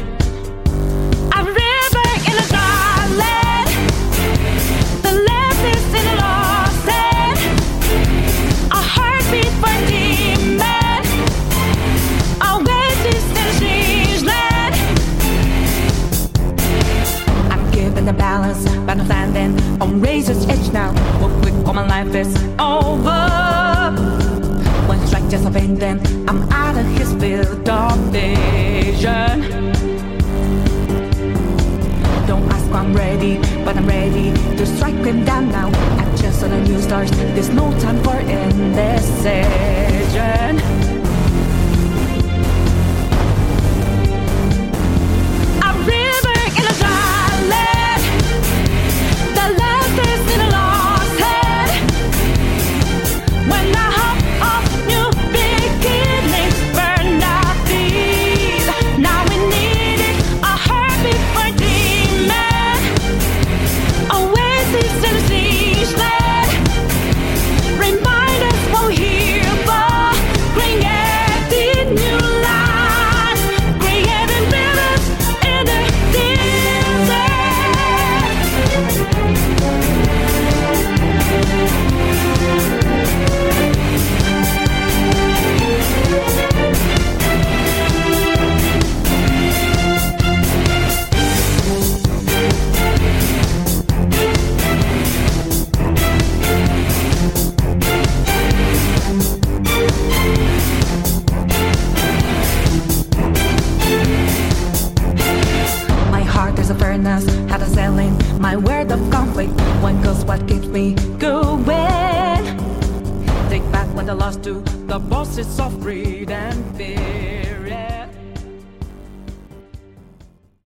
A river in a dry the left is in a lost end. A heartbeat for demon, a oasis in strange. I'm given the balance, but I'm standing on razor's edge now. Real quick, all my life is over just a pain then I'm out of his field of vision. Don't ask why I'm ready, but I'm ready to strike him down now. I'm just on the new stars, there's no time for indecision. my word of conflict. One goes what keeps me going. Take back what I lost to the bosses of greed and fear.